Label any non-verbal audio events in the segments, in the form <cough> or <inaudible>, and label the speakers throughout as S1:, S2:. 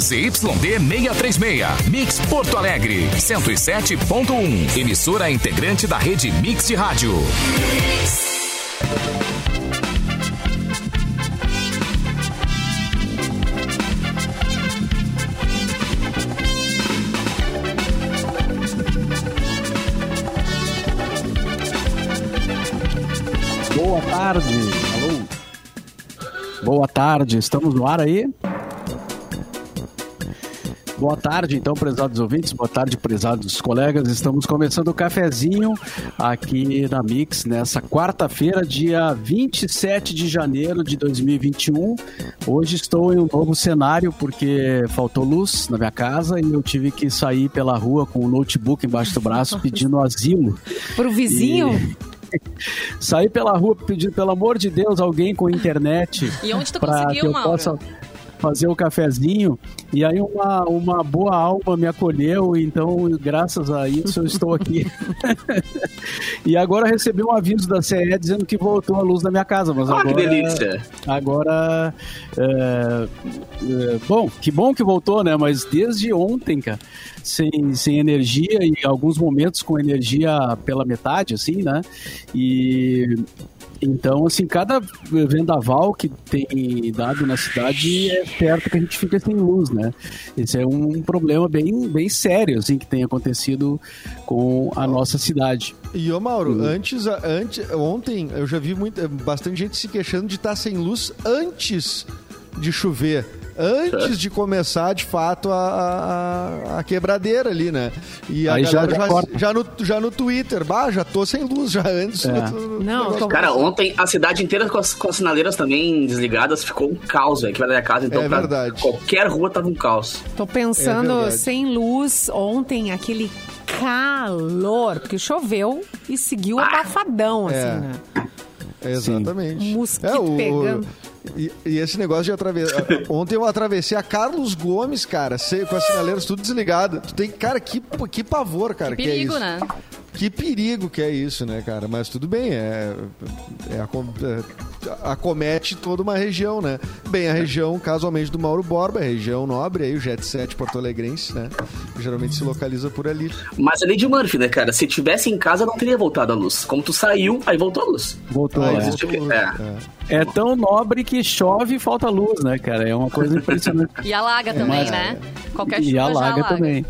S1: ZYD 636. Mix Porto Alegre, 107.1. Emissora integrante da rede Mix de Rádio.
S2: Boa tarde. Alô? Boa tarde. Estamos no ar aí? Boa tarde, então, prezados ouvintes, boa tarde, prezados colegas. Estamos começando o cafezinho aqui na Mix nessa quarta-feira, dia 27 de janeiro de 2021. Hoje estou em um novo cenário porque faltou luz na minha casa e eu tive que sair pela rua com o um notebook embaixo do braço pedindo asilo.
S3: Pro vizinho?
S2: E... <laughs> Sair pela rua pedindo, pelo amor de Deus, alguém com internet.
S4: E onde tu conseguiu, Mauro? Possa
S2: fazer o cafezinho. E aí uma, uma boa alma me acolheu, então graças a isso eu estou aqui. <laughs> e agora recebi um aviso da CE dizendo que voltou a luz da minha casa. Mas ah, agora,
S5: que delícia!
S2: Agora, é, é, bom, que bom que voltou, né? Mas desde ontem, cara, sem, sem energia e alguns momentos com energia pela metade, assim, né? E então, assim, cada vendaval que tem dado na cidade é perto que a gente fica sem luz, né? Esse é um problema bem, bem sério, assim, que tem acontecido com a nossa cidade.
S6: E, ô Mauro, uhum. antes, antes, ontem eu já vi muito, bastante gente se queixando de estar sem luz antes de chover antes de começar, de fato, a, a, a quebradeira ali, né? E a Aí já, já, já, no, já no Twitter, bah, já tô sem luz já antes. É.
S5: Não, tô... cara, ontem a cidade inteira com as, com as sinaleiras também desligadas ficou um caos, velho, que vai da casa. Então,
S6: é verdade.
S5: qualquer rua tava um caos.
S3: Tô pensando, é sem luz, ontem aquele calor, porque choveu e seguiu ah. abafadão, assim, é. né?
S6: Exatamente.
S3: Sim. Mosquito é, o, pegando.
S6: E, e, esse negócio de atravessar. Ontem eu atravessei a Carlos Gomes, cara, com as sinaleiras tudo desligado. Tu tem, cara, que, que pavor, cara.
S4: Que perigo,
S6: que é
S4: né?
S6: Que perigo que é isso, né, cara? Mas tudo bem, é, é, é, acomete toda uma região, né? Bem, a região, casualmente, do Mauro Borba, a região nobre, aí o Jet 7 Porto Alegrense, né? Geralmente se localiza por ali.
S5: Mas a lei de Murphy, né, cara? Se tivesse em casa, não teria voltado a luz. Como tu saiu, aí voltou a luz.
S2: Voltou, ah, é. Voltou, é. é. é tão nobre que chove e falta luz, né, cara? É uma coisa impressionante. <laughs>
S4: e alaga também, Mas, né?
S2: Qualquer chuva e alaga, alaga também.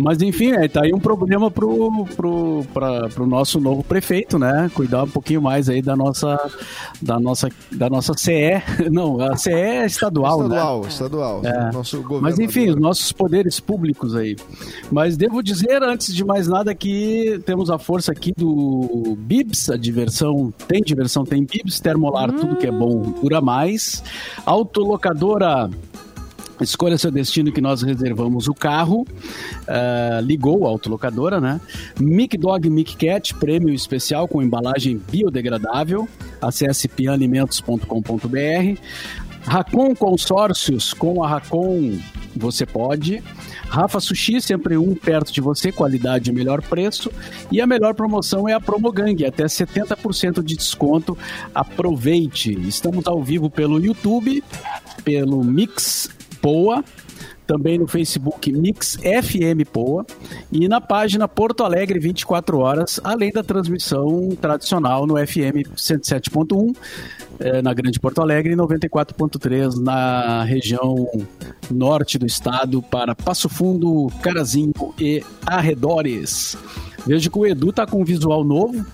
S2: Mas enfim, é, tá aí um problema pro, pro, pra, pro nosso novo prefeito, né? Cuidar um pouquinho mais aí da nossa, da nossa, da nossa CE. <laughs> Não, a CE é estadual,
S6: estadual
S2: né?
S6: Estadual,
S2: é. Nosso Mas enfim, os nossos poderes públicos aí. Mas devo dizer, antes de mais nada, que temos a força aqui do Bibs, a diversão, tem diversão, tem Bibs, termolar, hum. tudo que é bom dura mais. Autolocadora Escolha seu destino que nós reservamos o carro. Uh, ligou a autolocadora, né? Mic Dog Mic Cat, prêmio especial com embalagem biodegradável. Acesse pianimentos.com.br. Racon Consórcios, com a Racon você pode. Rafa Sushi, sempre um perto de você, qualidade e melhor preço. E a melhor promoção é a Promogang, até 70% de desconto. Aproveite! Estamos ao vivo pelo YouTube, pelo Mix Poa, também no Facebook Mix FM Poa e na página Porto Alegre 24 horas, além da transmissão tradicional no FM 107.1 eh, na Grande Porto Alegre e 94.3 na região norte do estado para Passo Fundo, Carazinho e arredores. Vejo que o Edu tá com um visual novo,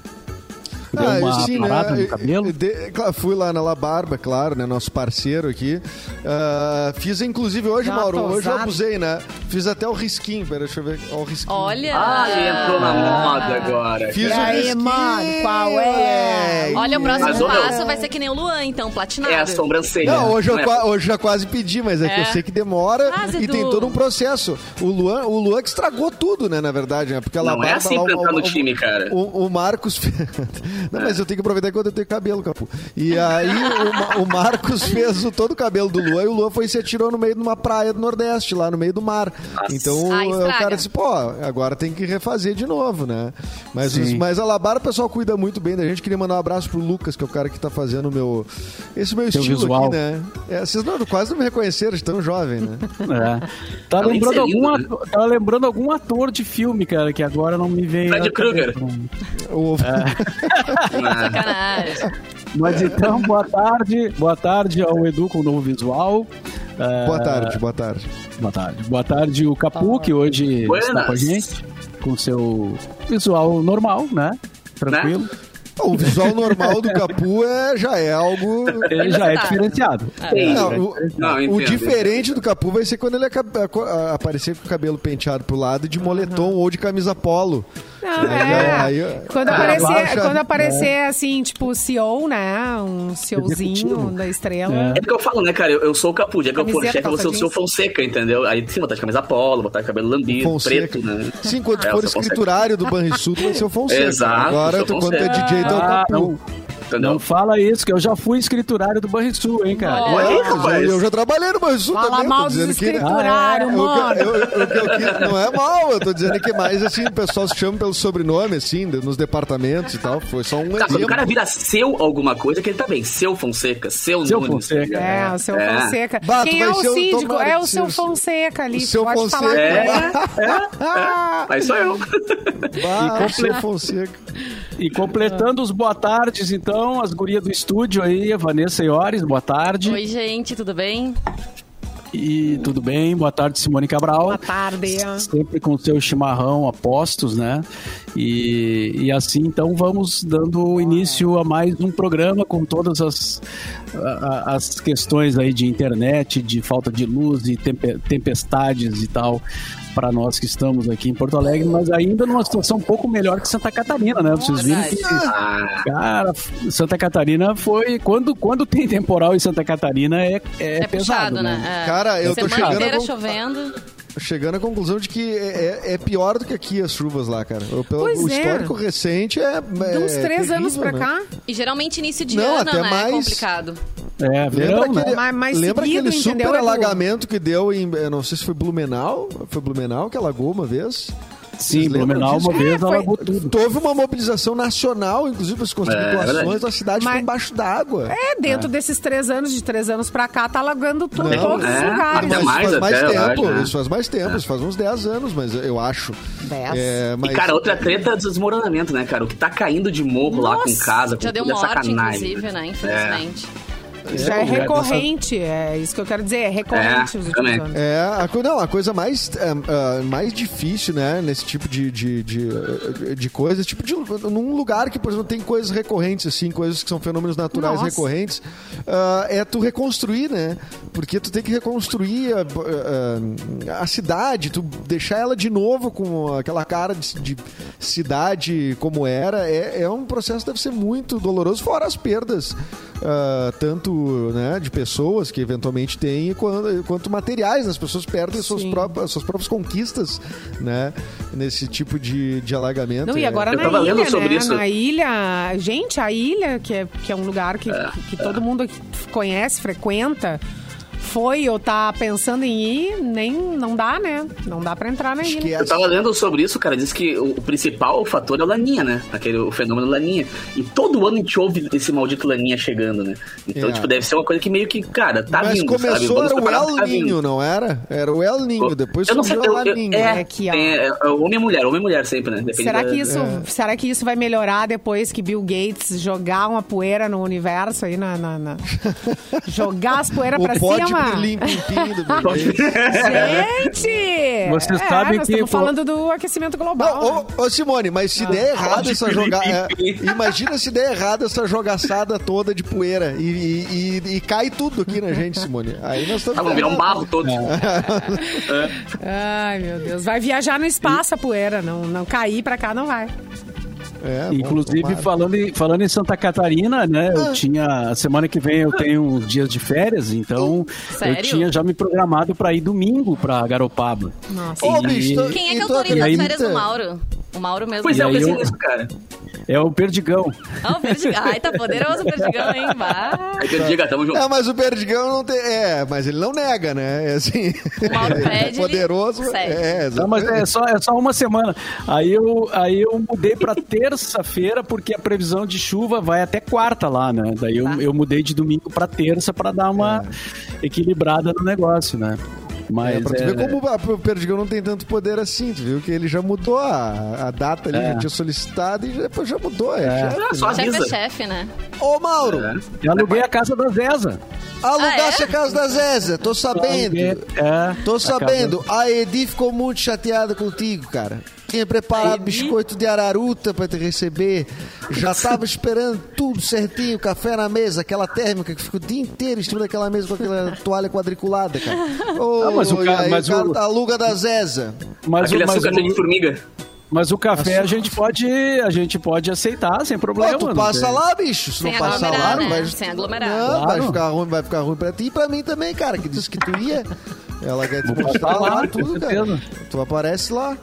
S2: Deu ah, uma sim, parada né? no cabelo? De,
S6: fui lá na La Barba, claro, né? Nosso parceiro aqui. Uh, fiz, inclusive, hoje, Já Mauro, hoje eu abusei, né? Fiz até o risquinho, pera, deixa eu ver. Ó, o risquinho.
S4: Olha!
S5: Ah, entrou na moda agora.
S6: Fiz e o aí, risquinho. mano,
S3: qual é?
S4: Olha, o próximo mas, passo vai ser que nem o Luan, então, platinado.
S5: É a sobrancelha.
S6: Não, hoje, eu, é? hoje já quase pedi, mas é, é, que eu é. sei que demora quase e do... tem todo um processo. O Luan, o Luan que estragou tudo, né, na verdade, né? Porque a La
S5: Não é é assim pra entrar no time, cara.
S6: O, o Marcos... <laughs> Não, mas eu tenho que aproveitar quando eu tenho cabelo, Capu. E aí o, o Marcos <laughs> fez o, todo o cabelo do Lua e o Lua foi e se atirou no meio de uma praia do Nordeste, lá no meio do mar. Então
S4: Ai,
S6: o
S4: estraga.
S6: cara disse, pô, agora tem que refazer de novo, né? Mas, os, mas a Labara o pessoal cuida muito bem da gente. Queria mandar um abraço pro Lucas, que é o cara que tá fazendo o meu. Esse meu
S2: Teu
S6: estilo
S2: visual.
S6: aqui, né? É, vocês não, quase não me reconheceram, de tão jovem, né? <laughs>
S2: É. Tá
S5: Além
S2: lembrando, algum ator, tá lembrando algum ator de filme, cara, que agora não me vem.
S5: Fred. Krueger.
S6: O-
S5: Ah, <laughs> <laughs>
S4: Sacanagem.
S2: Mas então, boa tarde. Boa tarde ao Edu com o novo visual. É,
S6: Boa tarde, boa tarde.
S2: Boa tarde. Boa tarde, o Capu, que hoje
S5: Buenas.
S2: está com a gente. Com seu visual normal, né? Tranquilo.
S6: O visual normal do Capu é, já é algo.
S2: Ele já é
S4: Tá.
S2: diferenciado.
S5: Sim.
S6: Não, o,
S5: Não,
S6: o diferente do Capu vai ser quando ele aparecer com o cabelo penteado pro lado de moletom ou de camisa polo.
S3: Não,
S6: Aí,
S3: é.
S6: aí, aí,
S3: Quando
S6: ah,
S3: aparecer,
S6: baixa,
S3: quando aparecer
S2: É.
S3: assim, tipo, CEO, né? Um CEOzinho da estrela.
S5: É porque eu falo, né, cara? Eu, eu sou o Capu. Já que eu for chefe, eu vou ser o seu. Fonseca, entendeu? Aí sim, botar de camisa polo, botar de cabelo lambido,
S6: Fonseca.
S5: preto, né?
S6: Sim, quando
S5: É,
S6: for escriturário do Banrisul, tu vai ser o Fonseca.
S5: Exato,
S6: Agora, quando é. DJ, tu é o
S2: Ah,
S6: Capu.
S2: não,
S5: Entendeu?
S2: não fala isso, que eu já fui escriturário do Banrisul, hein, cara.
S5: Olha aí,
S6: É, eu, eu já trabalhei no Banrisul
S3: Fala
S6: também.
S3: mal
S6: tô
S3: dos
S6: dizendo que...
S3: escriturários,
S2: Ah, é?
S3: mano.
S6: Eu- eu- eu- eu- eu- não é mal, eu tô dizendo que mais assim, o pessoal se chama pelo sobrenome, assim, nos departamentos e tal. Foi só um
S5: Tá, quando o
S6: exemplo.
S5: cara vira seu alguma coisa, que ele tá bem. Seu Fonseca, seu,
S2: Seu
S5: Nunes.
S2: Fonseca.
S3: É, o seu
S5: É.
S3: Fonseca. Quem é o síndico? É o seu Fonseca ali.
S6: o seu
S3: Pode
S6: Fonseca.
S3: falar
S5: É.
S3: que <laughs> é.
S5: Aí sou eu.
S6: Bah, o seu Fonseca.
S2: E completando os boa tardes, então, as gurias do estúdio aí, a Vanessa Iores, boa tarde.
S4: Oi, gente, tudo bem?
S2: E tudo bem? Boa tarde, Simone Cabral.
S3: Boa tarde.
S2: Sempre com seu chimarrão a postos, né? E, e assim, então, vamos dando início a mais um programa com todas as, a- as questões aí de internet, de falta de luz e tempe- tempestades e tal, para nós que estamos aqui em Porto Alegre, mas ainda numa situação um pouco melhor que Santa Catarina, né? Vocês viram que
S5: Ah,
S2: Cara, Santa Catarina foi. Quando, quando tem temporal em Santa Catarina é, é,
S4: É,
S2: pesado,
S4: puxado, né? É.
S6: Cara, eu tô
S4: Semana
S6: chegando
S4: inteira
S6: a con-
S4: chovendo.
S6: Chegando à conclusão de que é, é- é pior do que aqui as chuvas lá, cara. O, pelo-
S3: Pois
S6: o
S3: é.
S6: histórico recente é.
S3: De uns
S6: é
S3: três anos
S6: terrível,
S3: pra
S6: né?
S3: cá.
S4: E geralmente início de
S6: Não,
S4: ano,
S6: até
S4: né?
S6: mais.
S4: É complicado.
S2: É, verão,
S6: Lembra
S2: né?
S6: aquele,
S3: Mais- mais
S6: lembra
S3: seguido,
S6: aquele
S3: entendeu,
S6: super
S3: Edu?
S6: alagamento que deu em. Eu não sei se foi Blumenau. Foi Blumenau que alagou uma vez?
S2: Sim, Blumenau uma vez
S3: É, foi-
S2: alagou tudo.
S6: Houve uma mobilização nacional, inclusive para conseguir
S5: É,
S6: doações,
S5: verdade.
S6: a cidade
S3: Mas-
S6: foi embaixo d'água.
S3: É, dentro desses três anos, de três anos pra cá, tá alagando tudo,
S6: Não,
S3: todos os
S5: é,
S3: lugares.
S5: até mais
S6: isso faz mais tempo,
S5: acho, né?
S6: isso faz mais tempo, isso faz uns 10 anos, mas eu acho.
S3: Dez.
S6: É, mas...
S5: E, cara, outra treta é desmoronamento, né, cara? O que tá caindo de morro lá com casa, com
S4: Já deu
S5: é
S4: morte,
S5: sacanagem.
S4: inclusive, né? Infelizmente.
S3: Já é,
S2: É,
S3: recorrente, é isso que eu quero dizer, é recorrente
S5: É,
S3: os últimos anos.
S6: É, a, não, a coisa mais, é, ah, mais difícil, né, nesse tipo de, de, de, de coisa, tipo de num lugar que, por exemplo, tem coisas recorrentes, assim, coisas que são fenômenos naturais
S3: Nossa.
S6: recorrentes, ah, é tu reconstruir, né? Porque tu tem que reconstruir a, a- a cidade, tu deixar ela de novo com aquela cara de, de cidade como era, é, é um processo que deve ser muito doloroso, fora as perdas, ah, tanto né, de pessoas que eventualmente têm, quanto, quanto materiais, né? as pessoas perdem suas próprias, suas próprias conquistas, né? Nesse tipo de, de alagamento.
S3: Não, e
S6: É-
S3: agora na ilha,
S5: lendo sobre
S3: né?
S5: isso.
S3: Na ilha, gente, a ilha, que é, que é um lugar que, que, que todo mundo conhece, frequenta, foi ou tá pensando em ir, nem não dá, né? Não dá pra entrar na ilha.
S6: Esquece.
S5: Eu tava lendo sobre isso, cara. Diz que o, principal fator é o Laninha, né? Aquele, o fenômeno Laninha. E todo ano a gente ouve esse maldito Laninha chegando, né? Então,
S6: É.
S5: tipo, deve ser uma coisa que meio que, cara, tá
S6: Mas
S5: vindo, sabe?
S6: começou,
S5: Vamos
S6: era o El
S5: tá.
S6: Ninho, não era? Era o El Ninho, depois
S5: eu não sei,
S6: o
S5: eu, eu,
S6: Laninho.
S5: é,
S3: É aqui, ó.
S5: tem- é, é homem e mulher, homem e mulher sempre, né? Depende
S3: Será
S5: da-
S3: que, isso,
S6: É.
S3: será que isso vai melhorar depois que Bill Gates jogar uma poeira no universo aí na. na- na- <laughs> Jogar as poeiras pra
S6: O do.
S3: Gente! <laughs>
S2: Vocês
S3: é,
S2: sabem
S3: nós
S2: que,
S3: estamos
S2: pô-
S3: falando do aquecimento global.
S6: Não,
S3: né?
S6: ô, ô, Simone, mas se der errado essa jogada.
S5: pimpim.
S6: imagina se der errado essa jogaçada toda de poeira e, e- e- e cai tudo aqui na gente, Simone. Aí nós estamos.
S5: Ah, vão virar um barro todo.
S3: Ai, meu Deus. Vai viajar no espaço a poeira. Não, não cair pra cá, não vai.
S6: É, bom,
S2: Inclusive,
S6: tomara.
S2: falando em, falando em Santa Catarina, né?
S3: Ah.
S2: Eu tinha. Semana que vem eu tenho uns dias de férias, então
S4: Sério?
S2: eu tinha já me programado para ir domingo para Garopaba.
S3: Nossa.
S6: Ô, bicho, tô-
S4: Quem é que autoriza as férias do Mauro? O Mauro mesmo.
S5: Pois
S2: E
S5: é, eu
S2: aí
S5: pensei
S2: eu-
S5: nisso, cara.
S2: É o Perdigão.
S4: Ah, o Perdigão. Ai, tá poderoso o Perdigão, hein? Bah.
S5: Aí eu diga, tamo junto.
S6: É, mas o Perdigão não tem. É, mas ele não nega, né? É assim.
S4: O Mauro
S6: ele
S4: pede,
S6: é
S4: ele
S6: poderoso.
S4: segue.
S6: É,
S2: Não, mas é só, é só uma semana. Aí eu, aí eu mudei pra terça-feira, porque a previsão de chuva vai até quarta lá, né? Daí eu,
S4: Tá.
S2: eu mudei de domingo pra terça pra dar uma equilibrada no negócio, né? Mas
S6: É, pra tu
S2: é-
S6: ver como a- o Perdigão não tem tanto poder assim, tu viu que ele já mudou a, a data ali,
S2: É.
S6: já tinha solicitado e depois já mudou. É,
S2: É.
S6: chefe,
S5: Ah, só
S6: né?
S4: Chefe é chefe, né?
S6: Ô, Mauro,
S5: É.
S2: eu aluguei a casa da Zeza.
S6: alugasse
S4: Ah, é?
S6: a casa da Zézia, tô sabendo.
S2: Aluguei- é,
S6: Tô
S2: a
S6: sabendo, a Edi ficou muito chateada contigo, cara. Tinha preparado biscoito de araruta pra te receber. Já tava esperando tudo certinho, café na mesa, aquela térmica que fica o dia inteiro em cima daquela mesa com aquela <laughs> toalha quadriculada, cara.
S2: Ah, mas o cara-
S6: aí
S2: mas
S6: o cara
S2: o-
S6: aluga da Zeza.
S2: Mas,
S5: Aquele
S2: o, mas,
S5: açúcar cheio de
S2: o,
S5: formiga.
S2: mas o café a gente pode, a gente pode aceitar sem problema.
S6: Pô, tu
S2: não
S6: passa lá, bicho. Se
S4: Sem
S6: não passar lá,
S4: né?
S6: vai...
S4: Sem aglomerar.
S6: Não,
S2: Claro.
S6: vai ficar ruim, vai ficar ruim pra ti e pra mim também, cara, que disse que tu ia. Ela quer te mostrar
S2: passar lá,
S6: tudo, cara.
S2: certeza.
S6: Tu aparece lá.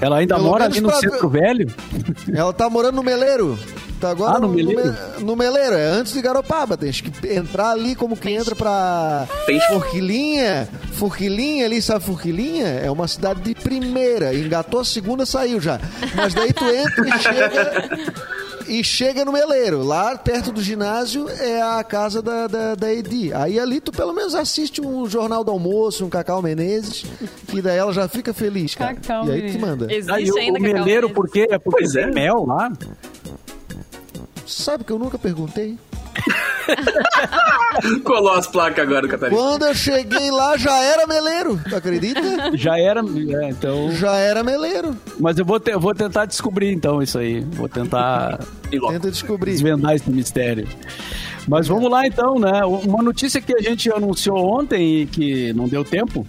S2: Ela ainda
S6: Pelo
S2: mora ali no
S6: pra-
S2: centro velho.
S6: Ela tá morando no Meleiro. Tá agora
S2: Ah, no Meleiro?
S6: me- no Meleiro, é antes de Garopaba. Tem que entrar ali como que entra pra
S5: Tem-
S6: Forquilinha. Forquilinha ali, sabe Forquilinha? É uma cidade de primeira. Engatou a segunda, saiu já. Mas daí tu entra e chega. <laughs> E chega no Meleiro. Lá perto do ginásio é a casa da, da, da Edi. Aí ali tu pelo menos assiste um Jornal do Almoço, um Cacau Menezes, que daí ela já fica feliz, cara.
S3: Cacau
S6: e aí
S3: Menezes.
S6: manda.
S2: Aí
S4: Existe
S2: o,
S4: ainda
S2: o
S4: Cacau
S2: meleiro, por quê? É porque
S5: Pois é.
S2: mel lá.
S6: Sabe que eu nunca perguntei? <laughs>
S5: Colou as placas agora, Catarina.
S6: Quando eu cheguei lá, já era meleiro. Tu acredita?
S2: Já era, é, então.
S6: Já era meleiro.
S2: Mas eu vou, te- eu vou tentar descobrir então isso aí. Vou tentar
S5: E logo.
S6: Tenta descobrir.
S2: desvendar esse mistério. Mas vamos lá então, né? Uma notícia que a gente anunciou ontem e que não deu tempo.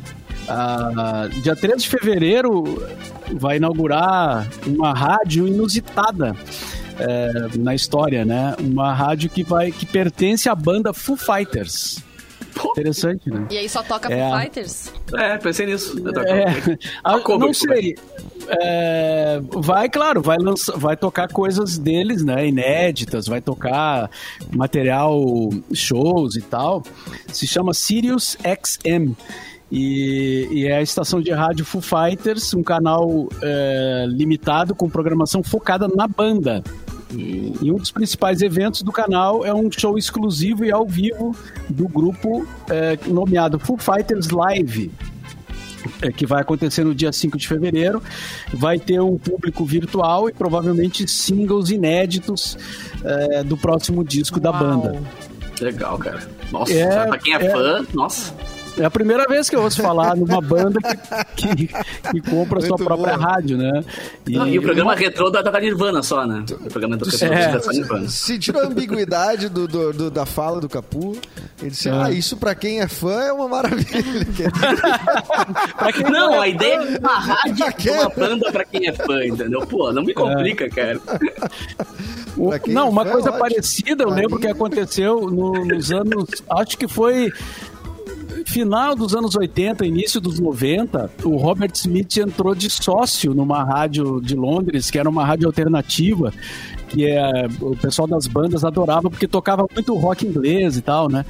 S2: Ah, dia 13 de fevereiro vai inaugurar uma rádio inusitada é, na história, né? Uma rádio que vai que pertence à banda Foo Fighters.
S5: Pô.
S2: Interessante, né?
S4: E aí só toca
S2: É.
S4: Foo Fighters?
S5: É, pensei nisso.
S2: É, ah,
S5: cover,
S2: não sei. É, vai, claro, vai, lançar, vai tocar coisas deles, né? Inéditas, vai tocar material, shows e tal. Se chama Sirius XM. E, e é a estação de rádio Foo Fighters, um canal é, limitado com programação focada na banda. E um dos principais eventos do canal é um show exclusivo e ao vivo do grupo é, nomeado Foo Fighters Live é, que vai acontecer no dia 5 de fevereiro. Vai ter um público virtual e provavelmente singles inéditos é, do próximo disco da
S3: Uau.
S2: banda.
S5: Legal, cara. Nossa,
S2: É,
S5: pra quem é,
S2: é.
S5: fã, nossa.
S2: É a primeira vez que eu ouço falar numa banda que, que, que compra a sua própria
S6: boa.
S2: rádio, né? E,
S5: E, o programa retrô da, da Nirvana só, né? O programa do
S2: É.
S5: da Nirvana.
S6: Sentiram a ambiguidade do, do- do- da fala do Capu? Ele disse,
S2: É.
S6: ah, isso pra quem é fã é uma maravilha. <laughs>
S2: quem
S5: Não, a ideia é uma rádio uma banda pra quem é fã, entendeu? Pô, não me complica, cara.
S2: O- Não,
S6: é
S2: uma coisa
S6: ótimo.
S2: parecida, eu
S6: Pra
S2: lembro que aconteceu no- nos anos. Acho que foi final dos anos 80, início dos 90. O Robert Smith entrou de sócio numa rádio de Londres, que era uma rádio alternativa. Que é, o pessoal das bandas adorava porque tocava muito rock inglês e tal, né?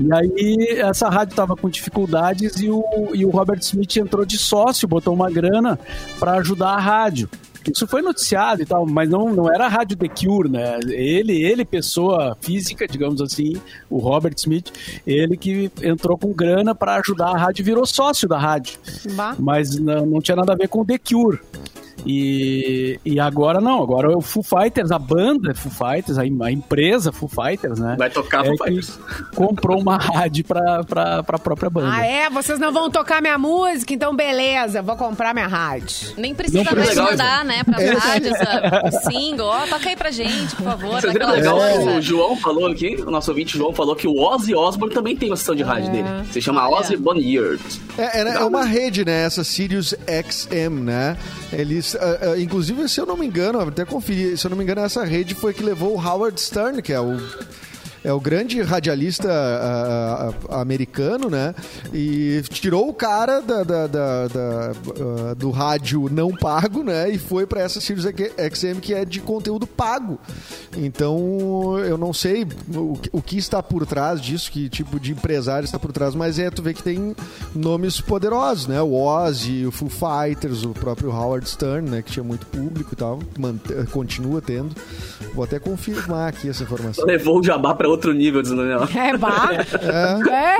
S2: E aí essa rádio tava com dificuldades e o, e o Robert Smith entrou de sócio, botou uma grana para ajudar a rádio. Isso foi noticiado e tal, mas não, não era a rádio The Cure, né? Ele, ele, pessoa física, digamos assim, o Robert Smith, ele que entrou com grana para ajudar a rádio, virou sócio da rádio.
S3: Bah.
S2: Mas não, não tinha nada a ver com The Cure. E, e agora não, agora é o Foo Fighters, a banda Foo Fighters, a, a empresa Foo Fighters, né?
S5: Vai tocar
S2: é
S5: Foo Fighters.
S2: comprou uma <laughs> rádio pra, pra, pra própria banda.
S3: Ah, é? Vocês não vão tocar minha música? Então, beleza, vou comprar minha rádio.
S4: Nem precisa
S2: Não
S4: mais
S5: precisa.
S4: mandar, né, pras
S6: É.
S4: rádios ah, o single. Ó, toca aí pra gente, por favor.
S5: Vocês viram legal o João falou aqui, o nosso ouvinte João falou que o Ozzy Osbourne também tem uma sessão de rádio dele. Se chama. Ozzy.
S6: É, é, é uma rede, né? Essa Sirius XM, né? Eles, inclusive, se eu não me engano, até conferi, se eu não me engano, essa rede foi que levou o Howard Stern, que é o é o grande radialista ah, ah, americano, né? E tirou o cara da, da- da- da, ah, do rádio não pago, né? E foi para essa Sirius XM que é de conteúdo pago. Então, eu não sei o, o que está por trás disso, que tipo de empresário está por trás, mas é tu vê que tem nomes poderosos, né? O Ozzy, o Foo Fighters, o próprio Howard Stern, né? Que tinha muito público e tal, continua tendo. Vou até confirmar aqui essa informação.
S5: Levou o jabá pra outro nível, dizendo Daniel. <laughs>
S3: É, bah. É.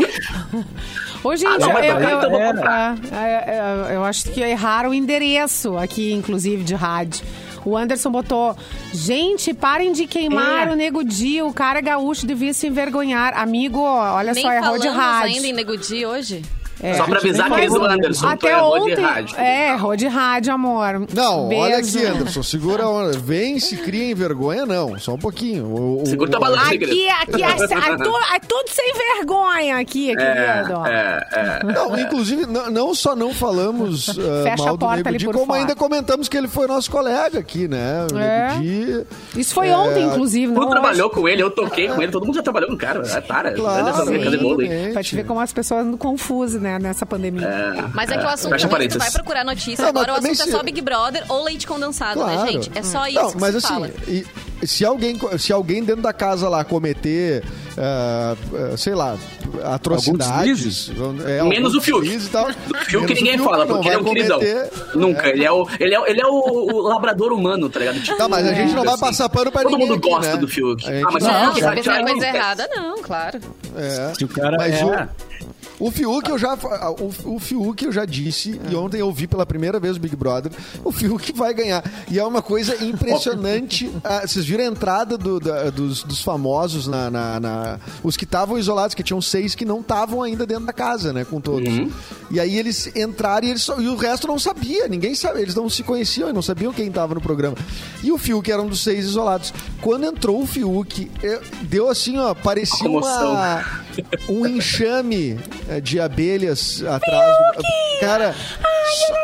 S3: Ô, gente,
S5: Ah, não,
S3: eu, eu-
S5: então
S3: é, é, é, eu acho que erraram o endereço aqui, inclusive, de rádio. O Anderson botou, gente, parem de queimar
S5: É.
S3: o Nego Di, o cara gaúcho devia se envergonhar. Amigo, olha
S4: Nem
S3: só, errou de
S4: falamos
S3: rádio.
S4: ainda em Nego Di hoje.
S3: É.
S5: Só pra avisar,
S3: Mas
S5: querido Anderson, tu
S3: Até
S5: errou
S3: ontem,
S5: de rádio.
S3: é, errou de rádio, amor.
S6: Não, olha
S3: Beijo.
S6: aqui, Anderson, segura a onda. Vem, se cria em vergonha, não. Só um pouquinho. O- o-
S5: Segura tua
S6: o-
S5: balança.
S3: Aqui, aqui, é, é, é tudo sem vergonha aqui, querido.
S5: É, é.
S6: Não, inclusive, não, não só não falamos uh, <laughs>
S3: Fecha
S6: mal
S3: a
S6: do
S3: porta
S6: Nego
S3: ali
S6: Di, como
S3: fora.
S6: ainda comentamos que ele foi nosso colega aqui, né? O
S3: É.
S6: Nego Di.
S3: Isso foi
S6: É,
S3: ontem, inclusive,
S5: Tu
S3: não
S5: trabalhou com ele, eu toquei com ele, todo mundo já trabalhou com o cara. É, para.
S6: Claro,
S5: Anderson,
S3: sim. Pra te ver como as pessoas andam confusas, né, nessa pandemia.
S4: Mas é que o assunto
S5: Fecha
S4: também, vai procurar notícia,
S6: Não,
S4: agora o assunto é
S6: se-
S4: só Big Brother ou leite condensado,
S6: Claro.
S4: né, gente? É só isso
S6: Não,
S4: que
S6: mas
S4: se
S6: assim,
S4: fala.
S6: e- se alguém, se alguém dentro da casa lá cometer, ah, sei lá, atrocidades. é,
S5: Menos o Fiuk.
S6: e tal, <laughs>
S5: Do Fiuk
S6: o
S5: ninguém
S6: Fiuk,
S5: fala,
S6: não
S5: porque ele é um
S6: vai
S5: queridão.
S6: cometer-
S5: Nunca. Ele é, o, ele é, ele é o, o labrador humano, tá ligado? Tipo,
S6: Tá, mas a gente não vai
S5: assim.
S6: passar pano pra
S5: Todo
S6: ninguém
S5: mundo
S6: aqui,
S5: gosta
S6: né?
S5: do Fiuk.
S6: A gente
S5: Ah, mas
S6: não-
S5: o
S4: Não,
S5: Fiuk
S4: se
S5: vai
S4: fizer
S5: tirar
S4: coisa
S5: acontece.
S4: errada, não, claro.
S6: É.
S2: Se o cara
S6: Mas
S2: é...
S6: o- O Fiuk eu já o, o Fiuk eu já disse e ontem eu vi pela primeira vez o Big Brother. O Fiuk vai ganhar e é uma coisa impressionante. <laughs> Ah, vocês viram a entrada do- da- dos, dos famosos na, na- na- os que estavam isolados, que tinham seis que não estavam ainda dentro da casa, né, com todos. E aí eles entraram e, eles e o resto não sabia, ninguém sabia, eles não se conheciam e não sabiam quem estava no programa. E o Fiuk era um dos seis isolados. Quando entrou o Fiuk, eh, deu assim, ó, parecia uma um enxame eh, de abelhas atrás do... Cara,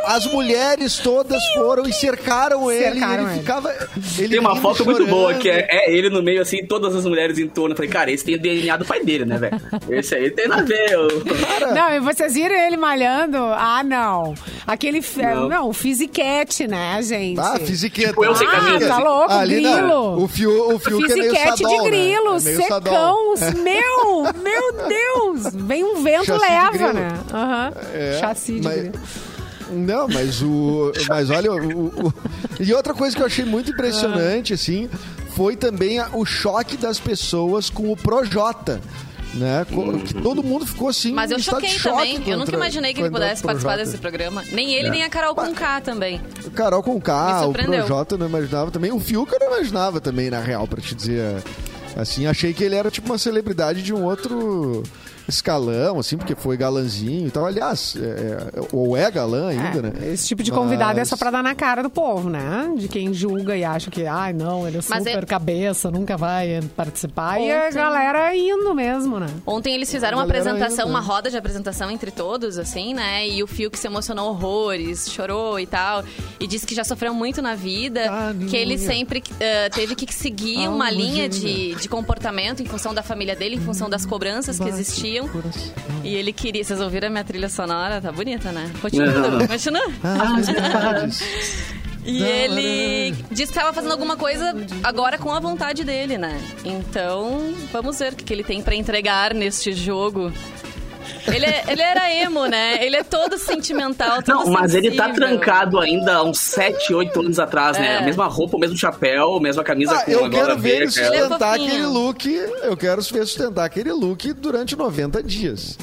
S6: as mulheres todas foram e cercaram ele.
S3: Cercaram
S6: ele
S3: ele.
S6: ficava. Ele
S5: Tem uma foto muito
S6: chorando.
S5: boa, que é, é ele no meio, assim, todas as mulheres em torno. Eu falei, cara, esse tem o DNA do pai dele, né, velho? Esse aí tem nada a ver. eu-
S3: Não, e vocês viram ele malhando? Ah, não. Aquele.
S5: Não.
S3: Não, o Fisiquete, né, gente?
S6: Ah, fisiqueta.
S5: Tipo eu sem
S3: Ah, tá louco,
S6: Ali,
S3: grilo.
S6: não. O Fiuk, o Fiuk é meio
S3: Fisiquete
S6: sadol,
S3: de grilo,
S6: né? É meio sadol.
S3: secão. Meu, meu Deus. Vem um vento,
S6: Chassi
S3: leva,
S6: grilo.
S3: né? Aham.
S6: É,
S3: Chassi de
S6: mas-
S3: grilo.
S6: Não, mas o. Mas olha, o, o- E outra coisa que eu achei muito impressionante, assim, foi também a- o choque das pessoas com o Projota. Né? Que todo mundo ficou assim.
S4: Mas eu choquei
S6: choque
S4: também. Eu nunca
S6: contra-
S4: imaginei que ele
S6: contra
S4: pudesse participar desse programa. Nem ele, nem a Carol com K também.
S6: Carol com K, o. Projota não imaginava também. O Fiuk eu não imaginava também, na real, pra te dizer. Assim, achei que ele era tipo uma celebridade de um outro escalão, assim, porque foi galanzinho e tal. Aliás, é, é, ou é galã ainda, né?
S3: Esse tipo de convidado é só pra dar na cara do povo, né? De quem julga e acha que, ai, não, ele é
S4: Mas
S3: super
S4: é-
S3: cabeça, nunca vai participar. E a
S4: Ontem-
S3: galera indo mesmo, né?
S4: Ontem eles fizeram uma apresentação,
S6: ainda.
S4: uma roda de apresentação entre todos, assim, né? E o Fiuk se emocionou horrores, chorou e tal. E disse que já sofreu muito na vida,
S6: Ah,
S4: que ele sempre eh, teve que seguir
S6: Ah,
S4: uma linha de, de comportamento em função da família dele, em função das cobranças que existiam. E ele queria. Vocês ouviram a minha trilha sonora? Tá bonita, né? Continua,
S5: Uhum.
S4: continua.
S6: Ah.
S4: E ele disse que estava fazendo alguma coisa agora com a vontade dele, né? Então, vamos ver o que, que ele tem pra entregar neste jogo. Ele, é- ele era emo, né? Ele é todo sentimental, todo
S5: Não, mas ele tá
S4: sensível.
S5: trancado ainda há uns 7, 8 anos atrás, né?
S4: É.
S5: A mesma roupa, o mesmo chapéu, a mesma camisa
S6: Ah,
S5: com
S6: eu quero ver ele
S4: é
S6: sustentar aquele look. Eu quero ver sustentar aquele look durante 90 dias.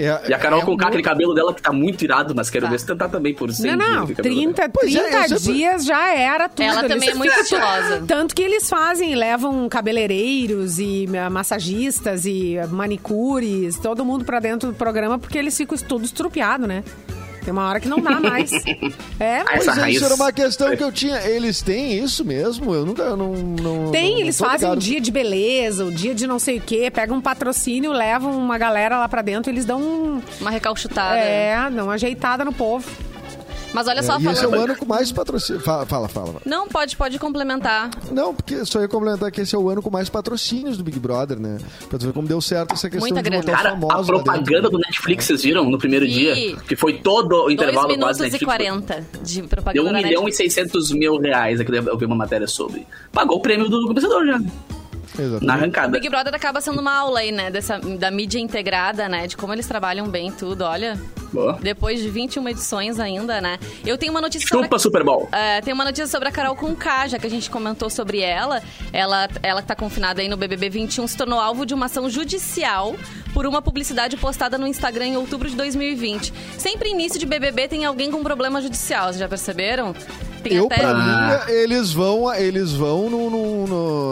S6: É-
S5: E a Carol
S6: é
S5: com
S6: um-
S5: aquele cabelo dela que tá muito irado, mas quero
S4: Tá.
S5: ver se tentar também por 100
S3: Não,
S5: dias.
S3: não,
S5: aquele cabelo dela.
S3: 30,
S6: Pois é,
S3: 30
S6: eu sempre-
S3: dias já era tudo.
S4: Ela
S3: Eles-
S4: também é muito estilosa.
S3: Tanto que eles fazem, levam cabeleireiros e eh, massagistas e manicures, todo mundo pra dentro do programa, porque eles ficam tudo estrupiado, né? Tem uma hora que não dá mais. <laughs> É,
S5: Ah,
S6: Pois
S5: essa
S6: é, isso era uma questão que eu tinha. Eles têm isso mesmo? Eu nunca. eu Não, não,
S3: Tem,
S6: não-
S3: eles
S6: não
S3: fazem o
S6: ligado.
S3: dia de beleza, o dia de não sei o quê, pegam um patrocínio, levam uma galera lá pra dentro, eles dão um,
S4: Uma recalchutada.
S3: é, dão uma ajeitada no povo.
S4: Mas olha só,
S6: É, e esse é o
S4: falando...
S6: ano com mais patrocínio. Fala, fala, fala.
S4: Não, pode, pode complementar.
S6: Não, porque só ia complementar que esse é o ano com mais patrocínios do Big Brother, né? Pra tu ver como deu certo essa questão
S4: Muita
S6: de os
S5: Cara, a propaganda do Netflix, vocês viram no primeiro
S4: Vi.
S5: dia? Que foi todo o
S4: 2
S5: intervalo
S4: minutos
S5: quase
S4: e
S5: Netflix.
S4: 40 de
S5: Deu
S4: propaganda
S5: 1
S4: da
S5: milhão e
S4: Netflix.
S5: 600 mil reais, aqui eu vi uma matéria sobre. Pagou o prêmio do vencedor já,
S6: Exatamente.
S5: na
S4: O
S5: arrancada.
S4: Big Brother acaba sendo uma aula aí, né? Dessa, da mídia integrada, né? De como eles trabalham bem e tudo, olha.
S5: Boa.
S4: Depois de 21 edições ainda, né? Eu tenho uma notícia sobre...
S5: Chupa Super Bowl.
S4: É, tem uma notícia sobre a Carol Conká, já que a gente comentou sobre ela. Ela, ela que tá confinada aí no BBB 21, se tornou alvo de uma ação judicial por uma publicidade postada no Instagram em outubro de 2020. Sempre início de BBB tem alguém com problema judicial, vocês já perceberam? Tem
S6: Eu,
S4: até...
S6: pra
S5: Ah.
S6: mim, eles vão, eles vão num, num,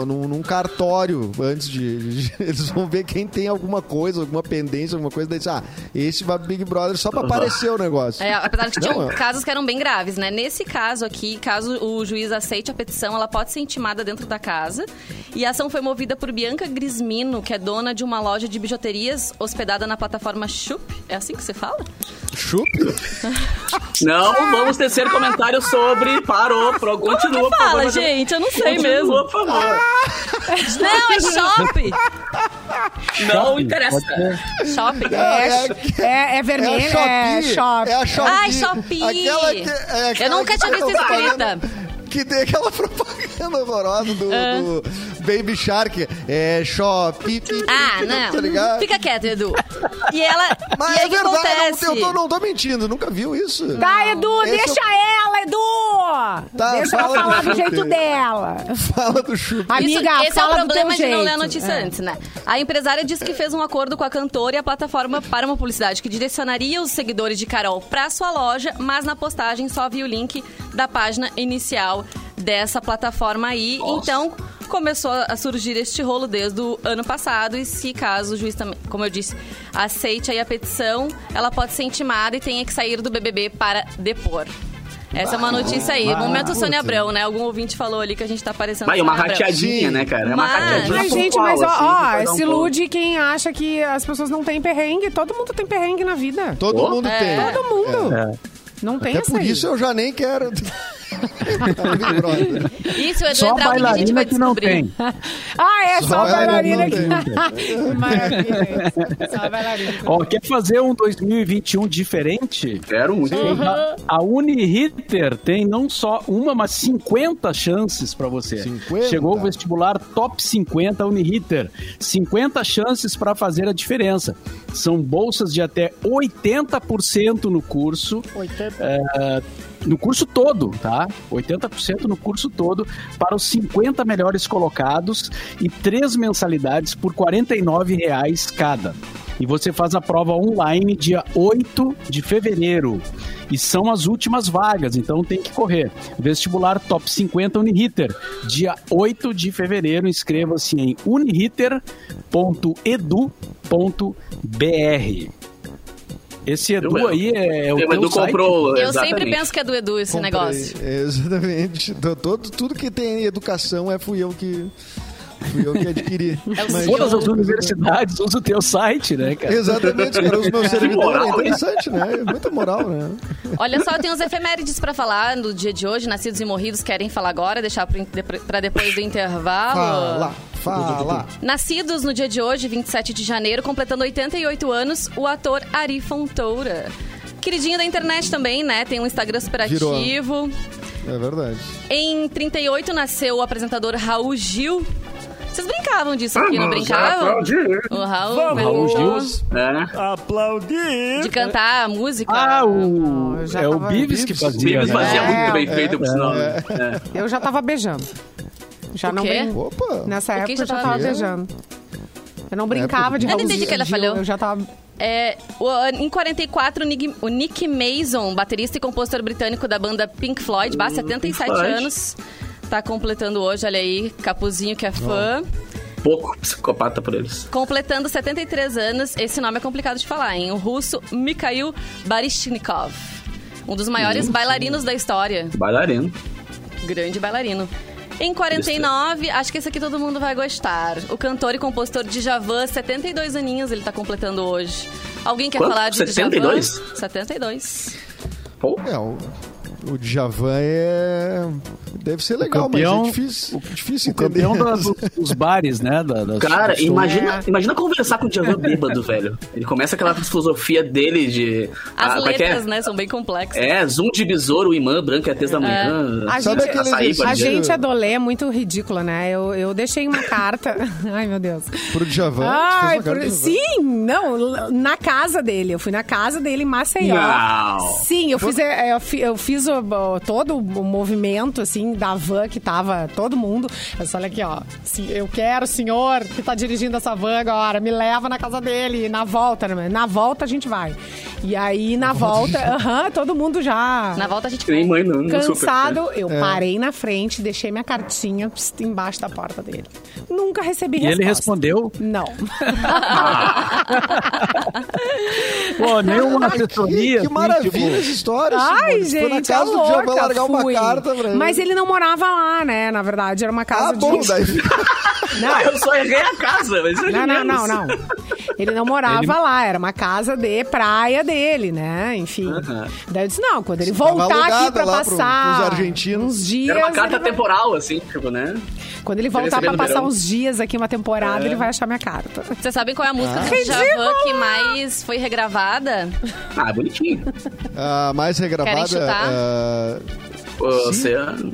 S6: num- num- cartório antes de, de- <laughs> Eles vão ver quem tem alguma coisa, alguma pendência, alguma coisa. Daí, ah, esse vai Big Brother só pra aparecer o negócio.
S4: É, apesar de que tinham
S6: é.
S4: casos que eram bem graves, né? Nesse caso aqui, caso o juiz aceite a petição, ela pode ser intimada dentro da casa. E a ação foi movida por Bianca Grismino, que é dona de uma loja de bijuterias hospedada na plataforma Chup. É assim que se fala?
S6: Chup.
S5: Não vamos tecer comentários sobre. Parou, pro, continua, por
S4: Fala,
S5: favor.
S4: gente, eu não sei
S5: Continua,
S4: mesmo.
S5: por favor.
S4: Não, é shop!
S5: Não interessa.
S4: Shop.
S3: É,
S6: é-
S3: é, é vermelho,
S6: é a
S3: é
S6: Shopee.
S3: shop.
S6: É a Shopee.
S4: Ai, Shopee.
S6: Aquela que, é
S4: Eu
S6: aquela
S4: nunca
S6: que
S4: tinha visto
S6: propaganda-
S4: escrita.
S6: Que tem aquela <laughs> propaganda horrorosa do,
S4: Ah.
S6: do Baby Shark. É Shopee.
S4: Ah, não.
S6: Tá ligado?
S4: Fica quieto, Edu. E ela.
S6: Mas
S4: e aí
S6: é verdade,
S4: acontece?
S6: não, eu tô, não tô mentindo, nunca viu isso?
S3: Tá, Edu,
S6: Esse
S3: deixa ela, Edu!
S6: Tá,
S3: deixa ela
S6: fala
S3: falar
S6: do
S3: do jeito dela.
S6: Fala do Chup.
S3: Amiga,
S4: Isso, esse é o problema de não ler a
S3: jeito.
S4: notícia
S3: É.
S4: antes, né? A empresária disse que fez um acordo com a cantora e a plataforma para uma publicidade que direcionaria os seguidores de Carol para sua loja, mas na postagem só havia o link da página inicial dessa plataforma aí.
S5: Nossa.
S4: Então começou a surgir este rolo desde o ano passado e se caso o juiz também, como eu disse, aceite aí a petição, ela pode ser intimada e tenha que sair do BBB para depor. Essa é uma notícia aí. Momento Sônia
S6: puta.
S4: Abrão, né? Algum ouvinte falou ali que a gente tá parecendo
S5: Vai, uma
S4: Sônia
S5: rateadinha, né, cara? É uma
S4: Mas-
S5: rateadinha.
S3: Ai, gente,
S5: pontual,
S3: mas ó,
S5: assim,
S3: ó,
S5: um
S3: se ilude quem acha que as pessoas não têm perrengue. Todo mundo tem perrengue na vida.
S6: Todo
S5: Oh.
S6: mundo
S4: É.
S6: tem.
S3: Todo mundo.
S6: É.
S3: Não tem
S6: Até
S3: essa
S6: por
S3: aí.
S6: isso eu já nem quero. <laughs> Brother.
S4: Isso, o Edu
S2: Só bailarina
S4: vai
S2: que não
S4: descobrir.
S2: tem. <laughs>
S3: Ah, é só,
S6: Só
S3: a <laughs> bailarina que... Maravilha. isso. Só a bailarina.
S2: Ó, quer fazer um 2021 diferente?
S5: Quero muito.
S2: A, a Uniriter tem não só uma, mas 50 chances para você.
S6: 50?
S2: Chegou o vestibular Top 50 Uniriter. 50 chances para fazer a diferença. São bolsas de até 80% no curso. É, no curso todo, tá? 80% no curso todo para os 50 melhores colocados e três mensalidades por 49 reais cada. E você faz a prova online dia 8 de fevereiro. E são as últimas vagas, então tem que correr. Vestibular Top 50 Uniriter, dia 8 de fevereiro. Inscreva-se em uniriter.edu.br. Esse Edu
S5: Eu-
S2: aí é, é o teu
S5: Edu
S2: site?
S5: comprou.
S4: Eu
S5: exatamente.
S4: sempre penso que é do Edu esse
S6: Comprei.
S4: negócio.
S6: É, Exatamente. <laughs> Tô- Todo, tudo que tem educação é fui eu que. Fui eu que adquiri. <laughs>
S4: É
S2: Todas as universidades usam o teu site, né, cara?
S6: Exatamente, cara, os meus servidores. É interessante, né? É muita moral, né?
S4: Olha só, tem uns efemérides pra falar no dia de hoje. Nascidos e morridos querem falar agora, deixar pra depois do intervalo.
S6: Fala, fala.
S4: Nascidos no dia de hoje, 27 de janeiro, completando 88 anos, o ator Ari Fontoura. Queridinho da internet também, né? Tem um Instagram super
S6: Virou.
S4: ativo.
S6: É verdade.
S4: Em 38 nasceu o apresentador Raul Gil. Vocês brincavam disso aqui, não
S5: Vamos
S4: brincavam?
S5: aplaudir.
S4: O Raul,
S2: Raul
S4: perguntou
S2: Gil.
S5: É.
S6: Aplaudir!
S4: de cantar a música.
S2: Ah, o, é o Bives que fazia,
S5: Bives
S2: né?
S5: fazia
S3: É,
S5: muito bem
S3: é,
S5: feito, por sinal. né? É.
S3: Eu já tava beijando. Já
S4: O
S3: não brin...
S6: Opa!
S3: Nessa época
S4: já
S3: eu já
S4: tava
S6: beijando?
S3: beijando. Eu não brincava de
S6: Eu
S4: não
S3: Raul
S4: entendi o que ela falou.
S3: Eu já tava...
S4: É, o- em 44, o Nick, o Nick Mason, baterista e compositor britânico da banda Pink Floyd, bah, 77
S5: Floyd.
S4: anos, tá completando hoje, olha aí, Capuzinho que é fã.
S5: Pouco psicopata por eles.
S4: Completando 73 anos, esse nome é complicado de falar, hein? O russo Mikhail Baryshnikov. Um dos maiores bailarinos da história.
S5: Bailarino.
S4: Grande bailarino. Em 49, acho que esse aqui todo mundo vai gostar. O cantor e compositor Djavan, 72 aninhos, ele tá completando hoje. Alguém quer
S5: Quanto?
S4: falar de
S5: 72?
S4: Djavan? 72.
S5: Pô,
S6: É, o, o Djavan é. Deve ser legal,
S2: campeão-
S6: mas é difícil, difícil
S2: O
S6: entender.
S2: campeão dos bares, né? da- das-
S5: Cara, imagina, imagina conversar com o Djavan <laughs> bêbado, velho. Ele começa aquela filosofia dele de.
S4: As
S5: ah, como é que é?
S4: letras, né, são bem complexas.
S5: É, zoom de besouro, imã, branca, é a tez da manhã.
S3: A
S6: Sabe
S3: gente,
S5: açaí,
S3: a gente é muito ridícula, né? Eu, eu deixei uma carta. <laughs> Ai, meu Deus.
S6: Pro Djavan.
S3: Ai,
S6: Djavan.
S3: sim, não, na casa dele. Eu fui na casa dele em Maceió.
S5: Não.
S3: Sim, eu fiz, é, eu eu fiz o- o- todo o movimento, assim, da van que tava todo mundo. Eu disse, olha aqui, ó. se- Eu quero o senhor que tá dirigindo essa van agora, me leva na casa dele. Na volta, né? Na volta a gente vai. E aí, na volta, aham, todo mundo já...
S4: Na volta a gente
S5: nem mãe, não. não super.
S3: Cansado, eu
S6: É.
S3: parei na frente, deixei minha cartinha embaixo da porta dele. Nunca recebi
S2: E ele
S3: resposta.
S2: respondeu,
S3: Não. <laughs>
S2: pô, nem uma assessoria.
S6: Que, que
S2: assim,
S6: maravilha essa história,
S3: Ai,
S6: Simone. Foi na
S3: gente,
S6: casa
S3: é
S6: do Djavan
S3: louca,
S6: largar uma
S3: fui.
S6: carta pra ele.
S3: Mas ele não morava lá, né? Na verdade, era uma casa
S6: Ah, bom,
S3: de...
S6: daí... <laughs>
S3: Não,
S5: Eu só errei a casa, mas
S3: não, não, não, não. Ele não morava
S2: Ele-
S3: lá, era uma casa de praia dele, né? Enfim.
S5: Aham.
S3: Daí eu disse, não, quando ele voltar aqui pra
S6: lá pro-
S3: passar
S6: pros argentinos.
S3: uns dias...
S5: Era uma carta
S3: ele vai-
S5: temporal, assim, tipo, né?
S3: Quando ele voltar pra passar
S5: verão.
S3: uns dias aqui, uma temporada,
S5: É.
S3: ele vai achar minha carta.
S4: Vocês sabem qual é a música
S6: Ah.
S4: do Djavan que mais foi regravada?
S5: Ah, bonitinho.
S6: A mais regravada.
S4: Querem chutar?
S6: ah,
S5: Oceano.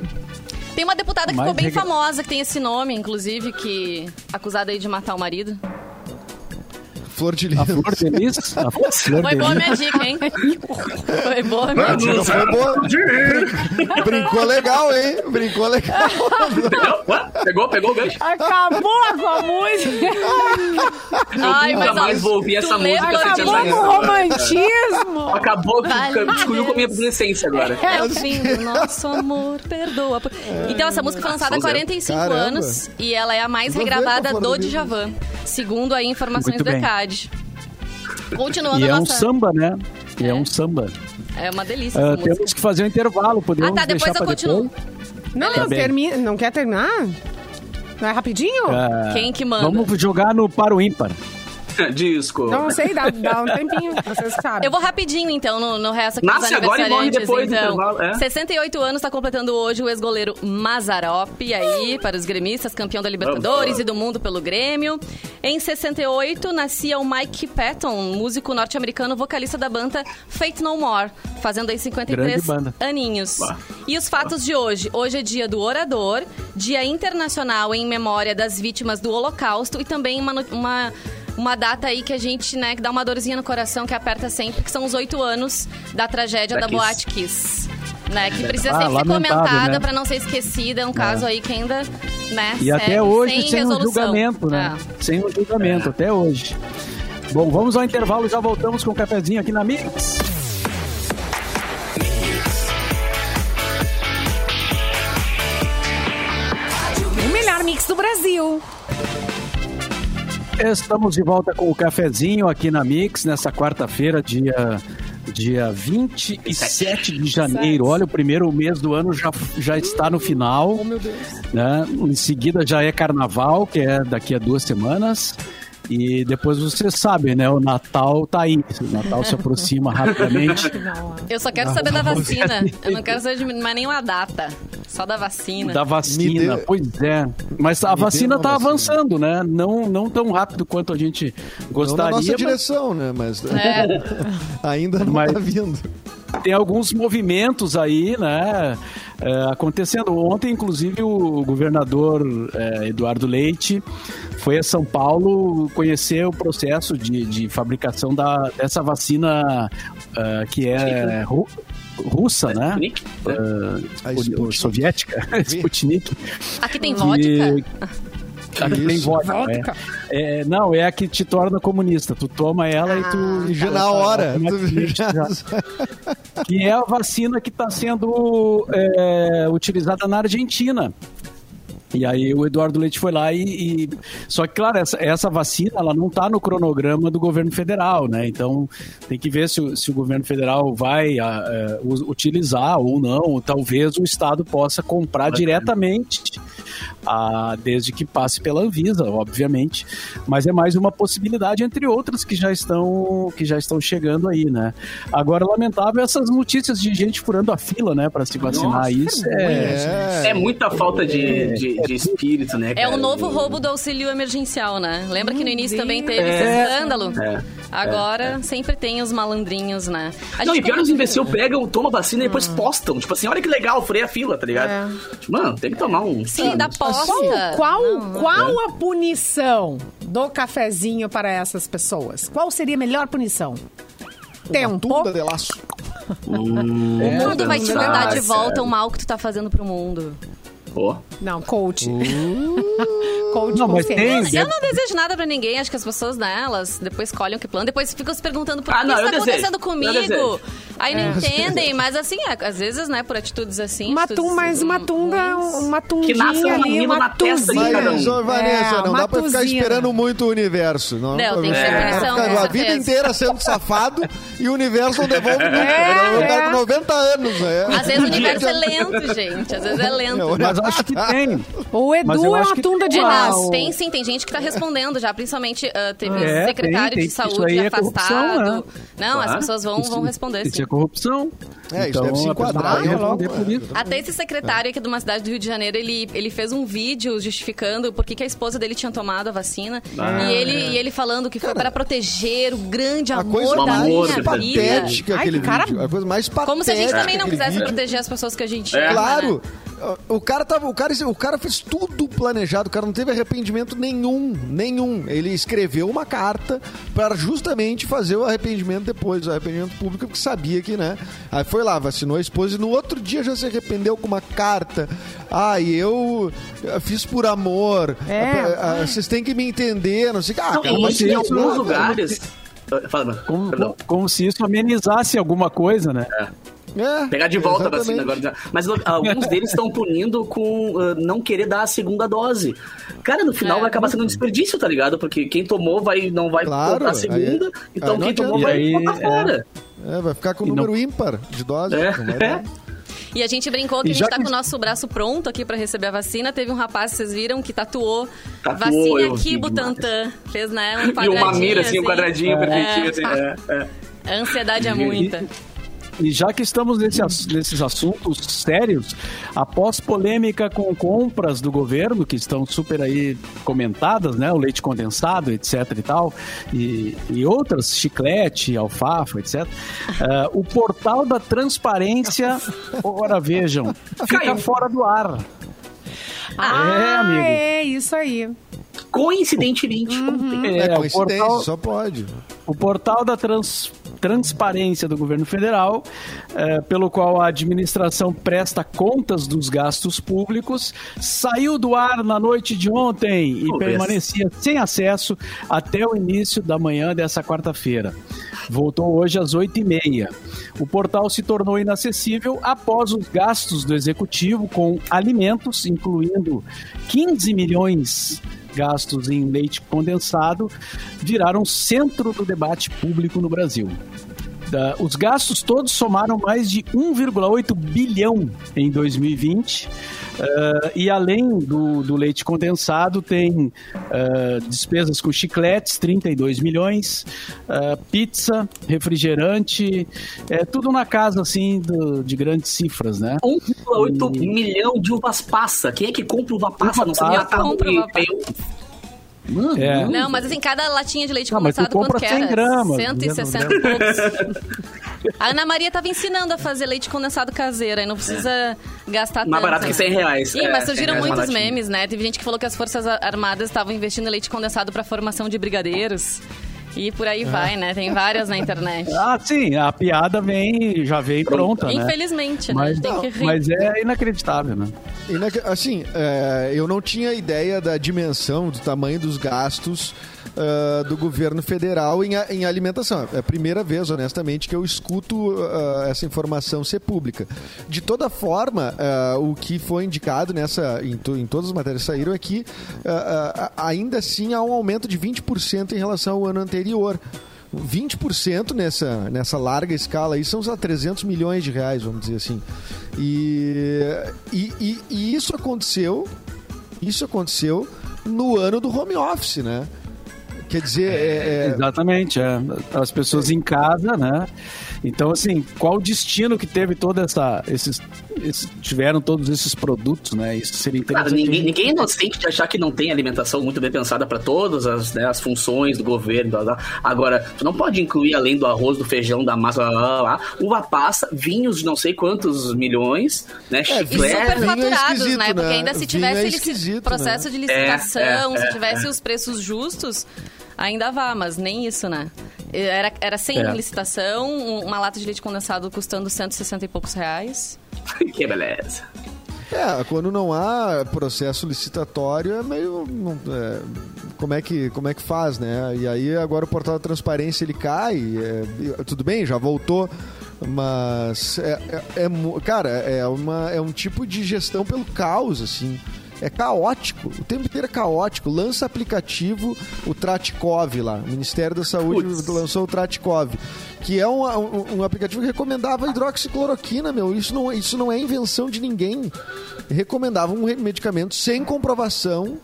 S4: Tem uma deputada que
S2: Mais
S4: ficou bem
S2: regra-
S4: famosa, que tem esse nome, inclusive, que acusada aí de matar o marido.
S6: Flor de
S2: A
S6: Lis.
S2: Flor de Lis. A Flor <laughs>
S4: Foi
S2: de
S4: boa a minha dica, hein? Foi boa a minha dica.
S6: Foi boa. Brincou legal, hein? Brincou legal.
S5: Pegou, pegou o gancho.
S3: Acabou com a música!
S4: Ai,
S5: nunca
S4: mas, ó,
S5: mais vou ouvir essa música
S4: de
S3: Acabou com o romantismo!
S5: Acabou que
S4: Vale
S5: destruiu com a minha adolescência agora.
S4: É o fim do nosso amor, perdoa. Então, essa música foi lançada há 45
S6: Caramba.
S4: anos e ela é a mais regravada
S6: com a
S4: do
S6: de.
S4: Djavan, segundo aí informações
S2: Muito
S4: do
S2: bem.
S4: ECAD. Continuando
S2: E
S4: a
S2: é um
S4: nossa...
S2: samba, né? E é um samba.
S4: É uma delícia música.
S2: temos que fazer um intervalo, podemos
S4: Ah, tá, depois eu continuo.
S2: depois?
S3: Não,
S2: Tá
S3: termina, não quer terminar? Não é rapidinho?
S2: Ah,
S4: Quem que manda?
S2: Vamos jogar no para o ímpar. <laughs>
S5: Disco.
S3: Não sei, dá, dá um tempinho, vocês sabem.
S4: Eu vou rapidinho, então, no, no resto aqui
S5: Nasce agora e morre depois do
S4: então.
S5: intervalo, é.
S4: 68 anos está completando hoje o ex-goleiro Mazarop, aí, para os gremistas, campeão da Libertadores
S5: Vamos.
S4: e do mundo pelo Grêmio. Em 68, nascia o Mike Patton, músico norte-americano, vocalista da banda Fate No More, fazendo aí 53
S2: Grande banda.
S4: aninhos.
S5: Bah.
S4: E os fatos de hoje? Hoje é dia do orador, dia internacional em memória das vítimas do Holocausto e também uma, uma, uma data aí que a gente, né, que dá uma dorzinha no coração, que aperta sempre, que são os oito anos da tragédia
S5: Da
S4: da,
S5: Kiss.
S4: Boate Kiss. Né, que precisa
S2: Ah,
S4: sempre ser comentada
S2: né?
S4: pra não ser esquecida. É um caso aí que ainda, né,
S2: E até hoje
S4: sem,
S2: sem, um julgamento, né?
S4: É.
S2: Sem um julgamento, até hoje. Bom, vamos ao intervalo, já voltamos com o cafezinho aqui na Mix.
S3: O melhor mix do Brasil.
S2: Estamos de volta com o cafezinho aqui na Mix, nessa quarta-feira, dia, dia 27 de janeiro. Olha, o primeiro mês do ano já, já está no final.
S3: Oh, meu Deus.
S2: né? Em seguida já é carnaval, que é daqui a duas semanas. E depois vocês sabem, né? O Natal tá aí. O Natal se aproxima rapidamente. <laughs>
S4: Eu só quero saber da vacina. Eu não quero saber de mais nenhuma data. Só da vacina.
S2: Da vacina,
S6: dê-
S2: pois é. Mas a
S6: Me
S2: vacina tá
S6: vacina.
S2: avançando, né? Não, não tão rápido quanto a gente
S6: Não na
S2: gostaria.
S6: nossa
S2: mas
S6: direção, né? Mas
S4: É. <laughs>
S6: ainda não
S2: Mas-
S6: tá vindo.
S2: tem alguns movimentos aí, né? é, acontecendo. Ontem, inclusive, o governador é, Eduardo Leite foi a São Paulo conhecer o processo de, de fabricação da, dessa vacina é, que é ru- russa, né?
S5: Né?
S2: O- o-
S6: Sputnik.
S2: soviética, <laughs> Sputnik.
S4: Aqui tem vodka?
S2: Aqui tem vodka.
S3: Vodka.
S2: É. É, não, é a que te torna comunista. Tu toma ela e tu.
S6: E já na hora. tu já-
S2: já- que é a vacina que está sendo é, utilizada na Argentina. E aí o Eduardo Leite foi lá e, e- só que claro essa, essa vacina ela não está no cronograma do governo federal, né? Então tem que ver se, o- se o governo federal vai ah, eh, u- utilizar ou não. Talvez o estado possa comprar diretamente ah, desde que passe pela Anvisa, obviamente. Mas é mais uma possibilidade entre outras que já estão que já estão chegando aí, né? Agora, lamentável essas notícias de gente furando a fila, né, para se vacinar.
S5: Nossa,
S2: Isso é,
S5: É muita falta de, de, de espírito, né?
S4: É
S5: cara?
S4: o novo roubo do auxílio emergencial, né? Lembra que no início também teve esse
S5: É.
S4: escândalo?
S5: É.
S4: Agora sempre tem os malandrinhos, né? A
S5: Não, e pior, os imbecil pegam, tomam vacina e depois postam. Tipo assim, olha que legal, furei a fila, tá ligado? Tipo, mano, tem que tomar um.
S4: Sim, da posta.
S3: Qual,
S4: Não, não.
S3: qual a punição do cafezinho para essas pessoas? Qual seria a melhor punição? Tempo.
S6: Tunda de laço.
S4: O mundo vai te mandar de volta o mal que tu tá fazendo pro mundo.
S5: Pô.
S3: Não, coach. coach
S2: Não, mas
S3: consciente.
S2: tem-
S4: Eu não desejo nada pra ninguém, acho que as pessoas, né, elas depois escolhem o que plano, depois ficam se perguntando por
S5: Ah,
S4: que
S5: não,
S4: isso
S5: eu
S4: tá
S5: desejo.
S4: acontecendo
S5: Eu
S4: comigo. Aí não entendem, mas assim, é, às vezes, né, por atitudes assim.
S3: Uma
S4: atitudes,
S3: tum, mais uma tunga, uma tundinha
S5: nasça um
S3: ali,
S5: menino
S3: uma
S5: na testa de cada um.
S6: Mas, ô, Vanessa,
S3: É,
S6: não
S3: uma
S6: dá pra ficar esperando muito o universo. Não,
S4: Não, tem que
S5: ser
S6: É, ficar a vida inteira sendo safado e o universo não devolve <laughs> nunca.
S3: É,
S6: Não,
S3: é.
S6: com 90 anos. É.
S4: Às vezes o universo é lento, gente. Às vezes é lento.
S2: Mas acho que tem.
S3: O
S2: Mas
S3: Edu
S2: eu
S3: é uma
S2: que
S3: tunda de
S2: tem
S4: É,
S2: o-
S4: tem sim, tem gente que tá respondendo já, principalmente ah, teve
S2: É,
S4: secretário
S2: tem, tem.
S4: de
S2: Isso
S4: saúde
S2: é
S4: afastado.
S2: corrupção, né?
S4: Não, as
S5: Claro.
S4: pessoas vão, vão responder
S2: Isso
S4: sim.
S2: é corrupção.
S6: É, isso
S2: então,
S6: deve se
S2: a
S6: enquadrar
S2: por isso.
S4: Até esse secretário aqui de uma cidade do Rio de Janeiro, ele, ele fez um vídeo justificando por que, que a esposa dele tinha tomado a vacina.
S5: Ah,
S4: e, ele, e ele falando que foi para proteger o grande
S6: A
S4: amor
S6: coisa
S4: da
S5: amor,
S4: minha
S5: cara.
S4: vida.
S6: patética
S3: Ai,
S6: aquele
S3: cara-
S6: vídeo. A coisa mais patética.
S4: Como se a gente também não quisesse
S6: vídeo.
S4: proteger as pessoas que a gente
S5: É.
S4: ama,
S6: Claro.
S4: né?
S6: O cara, tava, o, cara, o cara fez tudo planejado, o cara não teve arrependimento nenhum, nenhum. Ele escreveu uma carta para justamente fazer o arrependimento depois, o arrependimento público, porque sabia que, né? Aí foi lá, vacinou a esposa e no outro dia já se arrependeu com uma carta. Ah, eu fiz por amor.
S3: É.
S6: Ah, ah, Vocês têm que me entender, não sei o que. Ah,
S5: Não,
S6: cara, mas
S5: em
S6: isso-
S5: alguns lugares.
S2: Como, como se isso amenizasse alguma coisa, né?
S6: É,
S5: Pegar de volta a
S6: exatamente.
S5: vacina agora. Mas alguns deles estão punindo com ah, não querer dar a segunda dose. Cara, no final
S4: É.
S5: vai acabar sendo um desperdício, tá ligado? Porque quem tomou vai, não vai
S6: Claro,
S5: botar a segunda,
S6: aí-
S5: então
S6: aí não
S5: quem tomou vai
S2: E aí,
S5: botar
S2: é.
S5: fora.
S6: É, vai ficar com
S2: E não-
S6: número ímpar de doses.
S5: É.
S6: não. <laughs>
S4: E a gente brincou que
S2: E
S4: a gente tá
S2: que-
S4: com o nosso braço pronto aqui pra receber a vacina. Teve um rapaz, vocês viram, que tatuou,
S5: Tatuou,
S4: vacina aqui, Butantan. Fez, né, um
S5: E
S4: quadradinho.
S5: uma mira, assim, um quadradinho perfeitinho, assim. É, é.
S4: A ansiedade é muita.
S2: E já que estamos nesse nesses assuntos sérios, após polêmica com compras do governo, que estão super aí comentadas, né? O leite condensado, etc e tal, e, e outras, chiclete, alfafa, etc. ah, o portal da transparência, ora vejam, fica
S5: Caiu.
S2: fora do ar.
S3: Ah,
S2: É, amigo.
S3: é isso aí.
S5: Coincidentemente.
S6: É,
S2: É, o
S6: coincidência,
S2: portal,
S6: só pode.
S2: O portal da trans- transparência do governo federal, eh, pelo qual a administração presta contas dos gastos públicos, saiu do ar na noite de ontem e
S5: Talvez.
S2: permanecia sem acesso até o início da manhã dessa quarta-feira. Voltou hoje às 8h30. O portal se tornou inacessível após os gastos do executivo com alimentos, incluindo 15 milhões gastos em leite condensado viraram centro do debate público no Brasil. Da- os gastos todos somaram mais de 1,8 bilhão em 2020. eh, e além do, do leite condensado, tem eh, despesas com chicletes, 32 milhões, eh, pizza, refrigerante, é tudo na casa assim do- de grandes cifras, né?
S5: 1,8 milhão de uvas passa. Quem é que compra uva passa?
S2: Uva
S5: Não sabia
S2: passa.
S4: Compra uva passa.
S2: É.
S4: Não, mas assim, cada latinha de leite
S2: tu
S4: condensado quanto que
S2: 100
S4: era?
S2: gramas,
S4: 160 e poucos. A Ana Maria tava ensinando a fazer leite condensado caseiro, aí não precisa gastar tanto.
S5: Mais barato que 100 reais.
S4: Sim,
S5: É,
S4: mas
S5: 100
S4: surgiram
S5: reais
S4: muitos memes, né? Teve gente que falou que as Forças Armadas estavam investindo em leite condensado pra formação de brigadeiros. E por aí vai, né? Tem várias na internet.
S2: Ah, sim, a piada vem, já vem pronta, né?
S4: Infelizmente, né?
S2: Mas,
S4: tem que rir.
S2: mas é inacreditável, né?
S6: Inac- Assim, é, eu não tinha ideia da dimensão, do tamanho dos gastos ah, do governo federal em, a- em alimentação. É a primeira vez, honestamente, que eu escuto ah, essa informação ser pública. De toda forma, ah, o que foi indicado nessa, em, to- em todas as matérias que saíram é que ainda assim há um aumento de 20% em relação ao ano anterior. 20% nessa, nessa larga escala aí são só 300 milhões de reais, vamos dizer assim. E, e, e- e isso aconteceu Isso aconteceu no ano do home office, né? Quer dizer, é, é,
S2: Exatamente, é. As pessoas em casa, né? Então, assim, qual o destino que teve toda essa. Esses, esses- tiveram todos esses produtos, né? Isso seria
S5: Cara,
S2: interessante.
S5: ninguém, ninguém é inocente de achar que não tem alimentação muito bem pensada para todas as, né, as funções do governo. blá, blá. Agora, tu não pode incluir, além do arroz, do feijão, da massa, blá, blá, blá, uva passa, vinhos de não sei quantos milhões, né?
S6: É,
S4: E
S5: chiclete.
S6: É
S4: superfaturados,
S6: esquisito,
S4: né? Porque
S6: né?
S4: ainda se tivesse
S6: é esquisito,
S4: processo
S6: né?
S4: de licitação,
S5: É, é,
S4: se
S5: é,
S4: tivesse
S5: é.
S4: os preços justos, ainda vá, mas nem isso, né? Era, era sem
S2: É.
S4: licitação, um- uma lata de leite condensado custando 160 e poucos reais. <laughs>
S5: que beleza.
S6: É, quando não há processo licitatório, é meio. não- é, como, é que, como é que faz, né? E aí agora o portal da transparência ele cai. é, tudo bem, já voltou. Mas é, é- é cara, é, uma, é um tipo de gestão pelo caos, assim. É caótico, o tempo inteiro é caótico. Lança aplicativo, o Tratikov lá. O Ministério da Saúde lançou o Tratikov, que é um, um, um aplicativo que recomendava hidroxicloroquina, meu. Isso não, isso não é invenção de ninguém. Recomendava um medicamento sem comprovação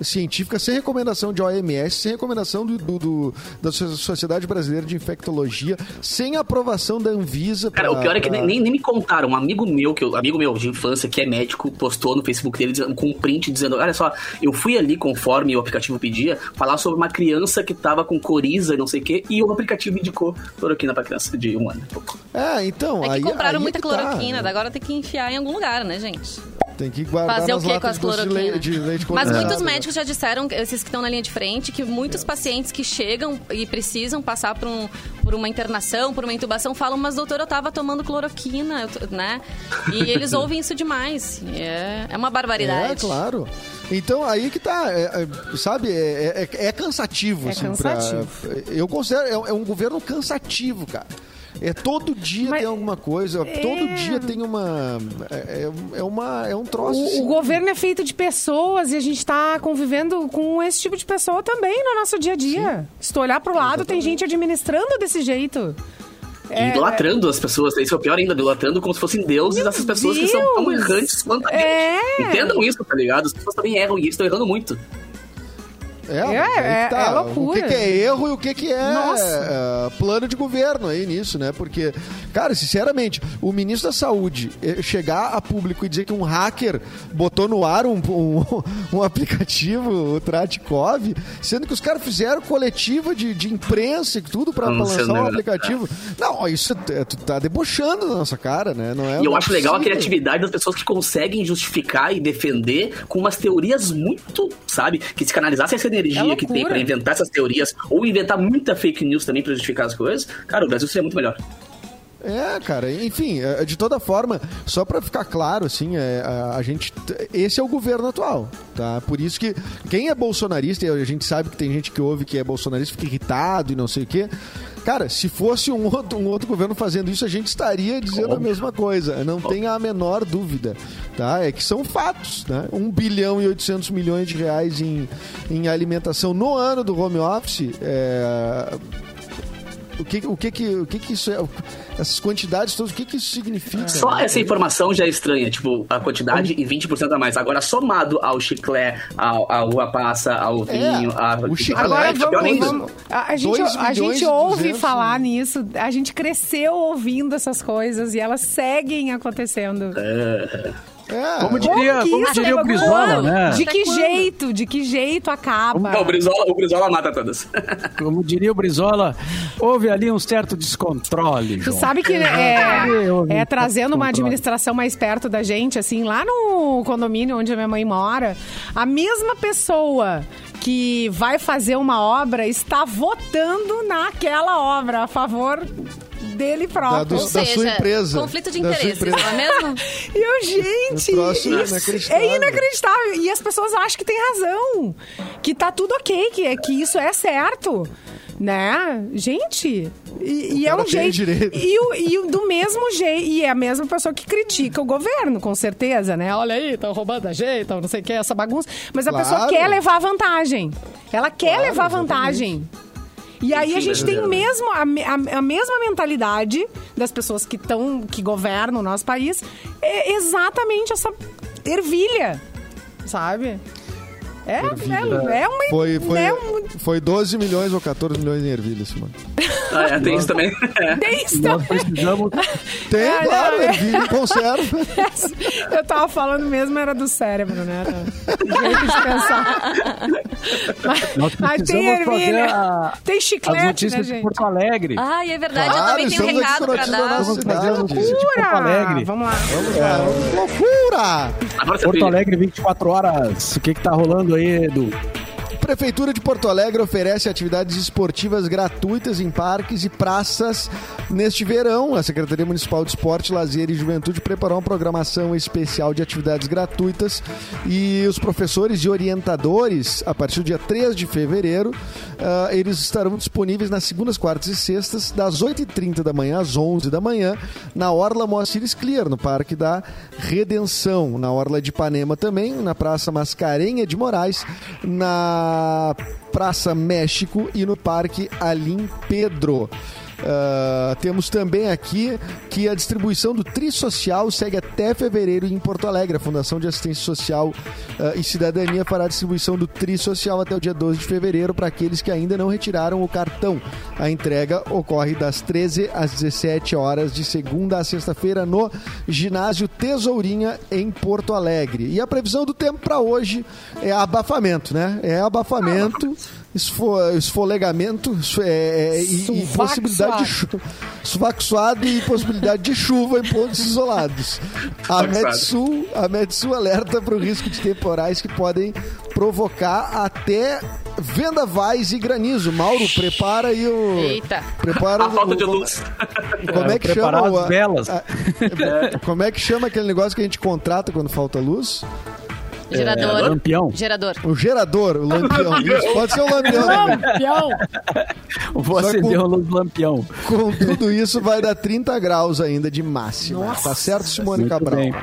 S6: científica, sem recomendação de OMS, sem recomendação do, do- do- da So- Sociedade Brasileira de Infectologia, sem aprovação da Anvisa.
S5: Cara,
S6: pra-
S5: o pior é que
S6: pra-
S5: nem, nem me contaram. Um amigo meu, que eu, amigo meu de infância, que é médico, postou no Facebook dele dizendo- com um print dizendo: Olha só, eu fui ali conforme o aplicativo pedia, falar sobre uma criança que tava com coriza e não sei o quê, e o aplicativo indicou cloroquina pra criança de um ano. e pouco.
S6: É, então.
S4: É que
S6: aí,
S4: compraram
S6: aí
S4: muita
S6: que tá,
S4: cloroquina,
S6: né?
S4: agora tem que enfiar em algum lugar, né, gente?
S6: Tem que guardar
S4: Fazer o que com as
S6: de doce de
S4: cloroquina?
S6: leite, de leite
S4: Mas muitos médicos já disseram, esses que estão na linha de frente, que muitos pacientes que chegam e precisam passar por, um, por uma internação, por uma intubação, falam, mas doutor, eu tava tomando cloroquina, né? E eles <laughs> ouvem isso demais. É, é uma barbaridade.
S6: É, claro. Então, aí que tá, é, é, sabe, é, é- é cansativo.
S3: É
S6: assim, pra-
S3: cansativo.
S6: eu considero, é, é um governo cansativo, cara. É todo dia
S3: Mas-
S6: tem alguma coisa, todo dia tem uma. É, é- é uma, é um troço.
S3: O,
S6: assim,
S3: o governo é feito de pessoas e a gente está convivendo com esse tipo de pessoa também no nosso dia a dia. Se tu olhar pro lado, tem gente administrando desse jeito.
S5: E idolatrando as pessoas, isso é o pior ainda, idolatrando como se fossem deuses
S3: Meu
S5: essas pessoas que são tão
S3: Deus!
S5: errantes quanto a gente.
S3: É.
S5: Entendam isso, tá ligado? As pessoas também erram e estão errando muito.
S6: É,
S3: É, é-
S6: tá.
S3: é loucura.
S6: O que, que é erro e o que, que é
S3: Nossa.
S6: é, plano de governo aí nisso, né? Porque, cara, sinceramente, o ministro da Saúde eh, chegar a público e dizer que um hacker botou no ar um, um, <laughs> um aplicativo, o Tratikov, sendo que os caras fizeram coletiva de, de imprensa e tudo pra, lançar um aplicativo. Não, isso é- tu tá debochando da nossa cara, né? Não é,
S5: E eu
S6: não é
S5: acho legal a
S6: possível.
S5: criatividade das pessoas que conseguem justificar e defender com umas teorias muito, sabe? Que se canalizasse essa energia
S3: É
S5: que tem pra inventar essas teorias, ou inventar muita fake news também pra justificar as coisas, cara, o Brasil seria muito melhor.
S6: É, cara, enfim, é, de toda forma, só pra ficar claro, assim, é, a, a gente. Esse é o governo atual, tá? Por isso que quem é bolsonarista, e a gente sabe que tem gente que ouve que é bolsonarista, fica irritado e não sei o quê. Cara, se fosse um outro, um outro governo fazendo isso, a gente estaria dizendo a
S5: Óbvio.
S6: mesma coisa. Não tenha a menor dúvida, tá? É que são fatos, né? 1 bilhão e 800 milhões de reais em, em alimentação no ano do home office, é, o que, o que, que, o que, que isso é? Essas quantidades todas, o que, que isso significa?
S5: Só
S6: né?
S5: essa informação já é estranha, tipo, a quantidade e 20% a mais. Agora, somado ao chiclé, ao, à uva passa, ao vinho, a...
S6: o chiclé,
S3: Agora
S6: é
S3: vamos,
S5: ainda.
S3: vamos- A, a gente, a gente ouve
S6: 200
S3: falar
S6: mil.
S3: nisso, a gente cresceu ouvindo essas coisas e elas seguem acontecendo.
S6: É,
S2: Como diria, como diria o
S3: Até
S2: Brizola, né?
S3: De que jeito? De que jeito acaba?
S5: Não, o Brizola, o Brizola mata todas. <laughs>
S2: Como diria o Brizola, houve ali um certo descontrole.
S3: Tu
S2: João.
S3: sabe que é,
S2: Eu vi
S3: é
S2: um
S3: trazendo uma administração mais perto da gente, assim, lá no condomínio onde a minha mãe mora, a mesma pessoa que vai fazer uma obra está votando naquela obra a favor dele próprio.
S6: Da-
S4: Ou
S6: da sua
S4: seja,
S6: empresa.
S4: conflito de
S6: sua
S4: interesses,
S6: empresa.
S4: não é mesmo? <laughs>
S3: E eu, gente,
S6: troço
S3: isso
S6: inacreditável.
S3: é inacreditável. E as pessoas acham que tem razão. Que tá tudo ok, que, é, que isso é certo. Né? Gente, e, e é um
S6: tem
S3: jeito.
S6: direito.
S3: E, o, e o- do mesmo jeito. E é a mesma pessoa que critica o governo, com certeza, né? Olha aí, estão roubando a gente, estão não sei o que, essa bagunça. Mas a
S6: Claro.
S3: pessoa quer levar vantagem. Ela quer
S6: Claro,
S3: levar
S6: exatamente.
S3: E aí a gente tem
S5: né?
S3: mesmo a, a- a mesma mentalidade das pessoas que estão que governam o nosso país, é exatamente essa ervilha. sabe? É, é, é uma...
S6: Foi, foi,
S3: é um-
S6: foi 12 milhões ou 14 milhões em ervilha, Simone.
S5: Ah, é, tem isso também. É. <laughs>
S3: Tem isso
S2: Nós
S3: também.
S2: precisamos.
S6: Tem,
S3: É,
S6: claro,
S3: não, é.
S6: ervilha conserva. <laughs>
S3: Eu tava falando mesmo, era do cérebro, né? Era o jeito de pensar. <laughs> Mas, mas tem ervilha,
S2: a-
S3: tem
S2: As
S3: chiclete, né,
S2: notícias de
S3: gente?
S2: Porto Alegre.
S4: Ai, é verdade,
S6: Claro,
S4: eu também tenho um recado pra dar.
S6: nossa
S2: Vamos fazer as
S6: cidade.
S2: notícias de Porto Alegre.
S3: Vamos lá.
S6: Vamos lá, loucura!
S2: Porto Alegre 24 horas. O que que tá rolando aí, Edu?
S6: Prefeitura de Porto Alegre oferece atividades esportivas gratuitas em parques e praças neste verão. A Secretaria Municipal de Esporte, Lazer e Juventude preparou uma programação especial de atividades gratuitas e os professores e orientadores, a partir do dia 3 de fevereiro, ah, eles estarão disponíveis nas segundas, quartas e sextas, das 8h30 da manhã às 11 da manhã, na Orla Moacir Clear, no Parque da Redenção, na Orla de Ipanema também, na Praça Mascarenha de Moraes, na Praça México e no Parque Alim Pedro. Ah, temos também aqui que a distribuição do Tri Social segue até fevereiro em Porto Alegre. A Fundação de Assistência Social ah, e Cidadania fará a distribuição do Tri Social até o dia 12 de fevereiro para aqueles que ainda não retiraram o cartão. A entrega ocorre das 13 às 17 horas de segunda a sexta-feira no Ginásio Tesourinha em Porto Alegre. E a previsão do tempo para hoje é abafamento, né? É abafamento. Esfo, esfolegamento esfo- é, é, e, e possibilidade de chuva. Sovaco suado e possibilidade de chuva em pontos isolados. A. Metsul, a Metsul alerta para o risco de temporais que podem provocar até vendavais e granizo. Mauro, prepara aí o.
S4: Eita.
S6: Prepara
S5: A falta
S6: o,
S5: de luz. <laughs>
S6: Como é que
S2: Preparar
S6: chama
S2: velas.
S6: a- <laughs> como é que chama aquele negócio que a gente contrata quando falta luz?
S4: Gerador.
S2: Lampião.
S4: Gerador.
S6: O gerador, o lampião. <laughs> Isso, pode ser o lampião.
S3: Lampião.
S2: Vou
S6: Só
S2: acender
S6: com-
S2: lampião.
S6: Com tudo isso, vai dar 30 graus ainda de máxima.
S3: Nossa.
S6: Tá certo, Simone
S2: Muito
S6: Cabral?
S2: bem.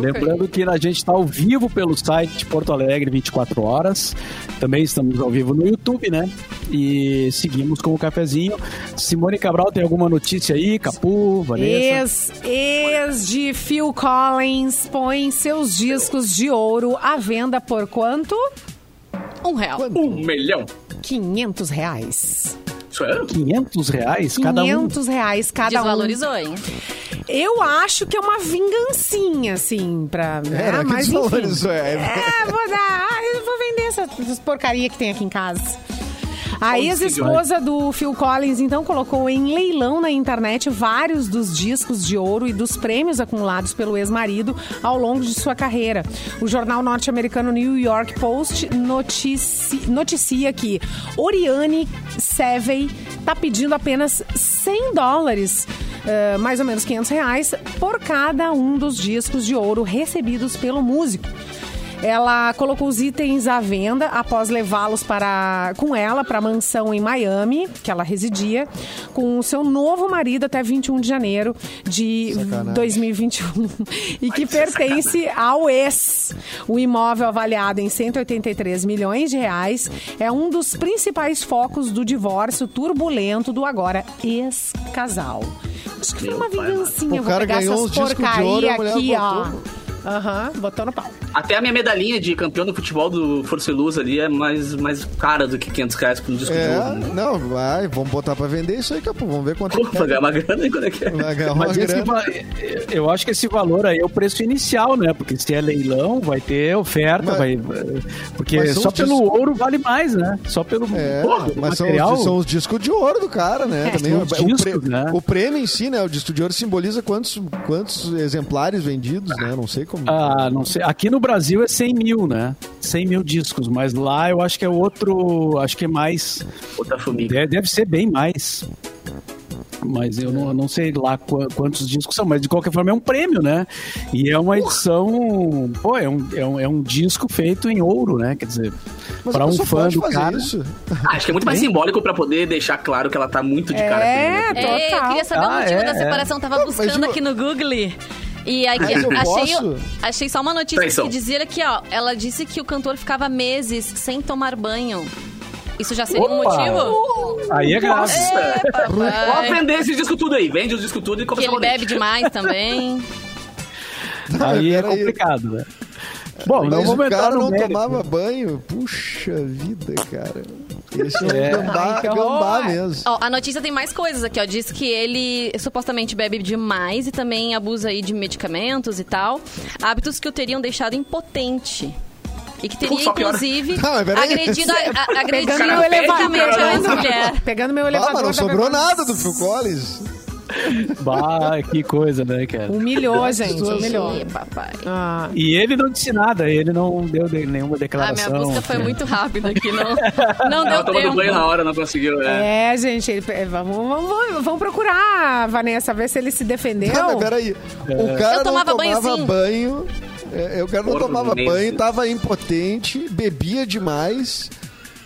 S2: Lembrando que a gente está ao vivo pelo site de Porto Alegre 24 horas. Também estamos ao vivo no YouTube, né? E seguimos com o cafezinho. Simone Cabral tem alguma notícia aí? Capu, Vanessa?
S3: Ex, ex de Phil Collins põe seus discos de ouro à venda por quanto?
S4: Um real.
S5: Um milhão.
S3: 500 reais.
S5: Isso é?
S2: 500 reais cada um.
S3: 500 reais cada um.
S4: Desvalorizou, hein?
S3: Eu acho que é uma vingancinha, assim, pra.
S6: É, que
S3: Mas enfim.
S6: desvalorizou, é.
S3: É, vou dar. Ah, eu vou vender essa, essas porcaria que tem aqui em casa. A ex-esposa do Phil Collins, então, colocou em leilão na internet vários dos discos de ouro e dos prêmios acumulados pelo ex-marido ao longo de sua carreira. O jornal norte-americano New York Post notici- noticia que Oriane Sevey está pedindo apenas 100 dólares, eh, mais ou menos 500 reais, por cada um dos discos de ouro recebidos pelo músico. Ela colocou os itens à venda após levá-los para com ela para a mansão em Miami, que ela residia, com o seu novo marido até 21 de janeiro de
S6: Sacanagem.
S3: 2021 e que pertence ao ex. O imóvel avaliado em 183 milhões de reais é um dos principais focos do divórcio turbulento do agora ex-casal. Acho que foi uma vingancinha.
S6: O
S3: Vou
S6: cara
S3: pegar
S6: ganhou
S3: essas
S6: discos de ouro
S3: aqui, ó.
S6: botou.
S3: Aham, botou no pau.
S5: Até a minha medalhinha de campeão do futebol do Força e Luz ali é mais, mais cara do que 500 reais por um disco de
S6: É,
S5: ouro. né?
S6: não, vai, vamos botar pra vender isso aí, Capu. Vamos ver quanto
S5: Pô, vai ganhar uma grana aí quando é que é.
S6: vai ganhar uma
S2: Mas esse
S6: grana.
S2: va- eu acho que esse valor aí é o preço inicial, né? Porque se é leilão, vai ter oferta,
S6: Mas-
S2: vai. Porque
S6: são
S2: só pelo
S6: discos-
S2: ouro vale mais, né? Só pelo
S6: É,
S2: pelo
S6: mas são,
S2: material.
S6: os- são os discos de ouro do cara, né?
S3: É,
S6: Também,
S2: são os
S6: o,
S2: discos, né?
S6: o prêmio em si, né? O disco de ouro simboliza quantos, quantos exemplares vendidos, né? Não sei como.
S2: Ah, não sei. Aqui no Brasil é 100 mil, né? 100 mil discos, mas lá eu acho que é outro. Acho que é mais.
S5: Outra formiga.
S2: Deve, deve ser bem mais. Mas eu não, não sei lá qua- quantos discos são, mas de qualquer forma é um prêmio, né? E é uma edição. Pô, é um, é um, é um disco feito em ouro, né? Quer dizer,
S6: Mas
S2: para um fã do
S6: fazer
S2: cara.
S6: isso.
S5: Ah, acho que é muito mais simbólico pra poder deixar claro que ela tá muito de cara.
S3: É,
S5: com ele, né?
S4: É, eu
S3: total.
S4: queria saber o
S2: Ah,
S4: motivo
S2: é,
S4: da
S2: é.
S4: separação. Tava
S6: Não, mas
S4: buscando
S6: eu-
S4: aqui no Google. E aí,
S6: Mas eu
S4: achei,
S6: posso?
S4: achei só uma notícia
S5: Traição.
S4: que dizia que, ó, ela disse que o cantor ficava meses sem tomar banho. Isso já seria um
S2: Opa!
S4: motivo?
S2: Aí é grave.
S4: É,
S5: Vou
S4: papai.
S5: vender esse disco tudo aí. Vende os discos tudo e
S4: Que
S5: começa
S4: ele bebe demais <laughs> também.
S2: Aí é complicado, né? Bom, não
S6: Mas
S2: vamos
S6: o
S2: entrar
S6: cara não
S2: mérito.
S6: tomava banho. Puxa vida, cara. Esse é, gambá,
S3: horror.
S6: gambá mesmo.
S4: Ó, a notícia tem mais coisas aqui, ó. Diz que ele supostamente bebe demais e também abusa aí de medicamentos e tal. Hábitos que o teriam deixado impotente. E que teria, inclusive,
S6: Não,
S4: agredido, a, a, agredido
S3: Pegando
S5: Cara,
S3: meu elevador. Pegando meu
S6: Ah,
S3: elevador.
S6: mas não sobrou
S3: pegando-
S6: nada do Phil Collins. <laughs>
S2: Bah, que coisa, né, cara?
S3: Humilhou, gente. Humilhou.
S4: Ih, papai.
S3: Ah,
S2: E ele não disse nada, ele não deu de- nenhuma
S4: Ah, minha
S2: declaração.
S4: busca foi
S2: assim.
S4: muito rápida aqui, não, <laughs> não deu tempo.
S5: banho na hora, não conseguiu. É.
S3: É, gente, ele- é, vamos, vamos, vamos- procurar, Vanessa, ver se ele se defendeu.
S6: Não, peraí. O cara
S4: Eu tomava
S6: não tomava banho. é, o cara não tomava banho, tava impotente, bebia demais.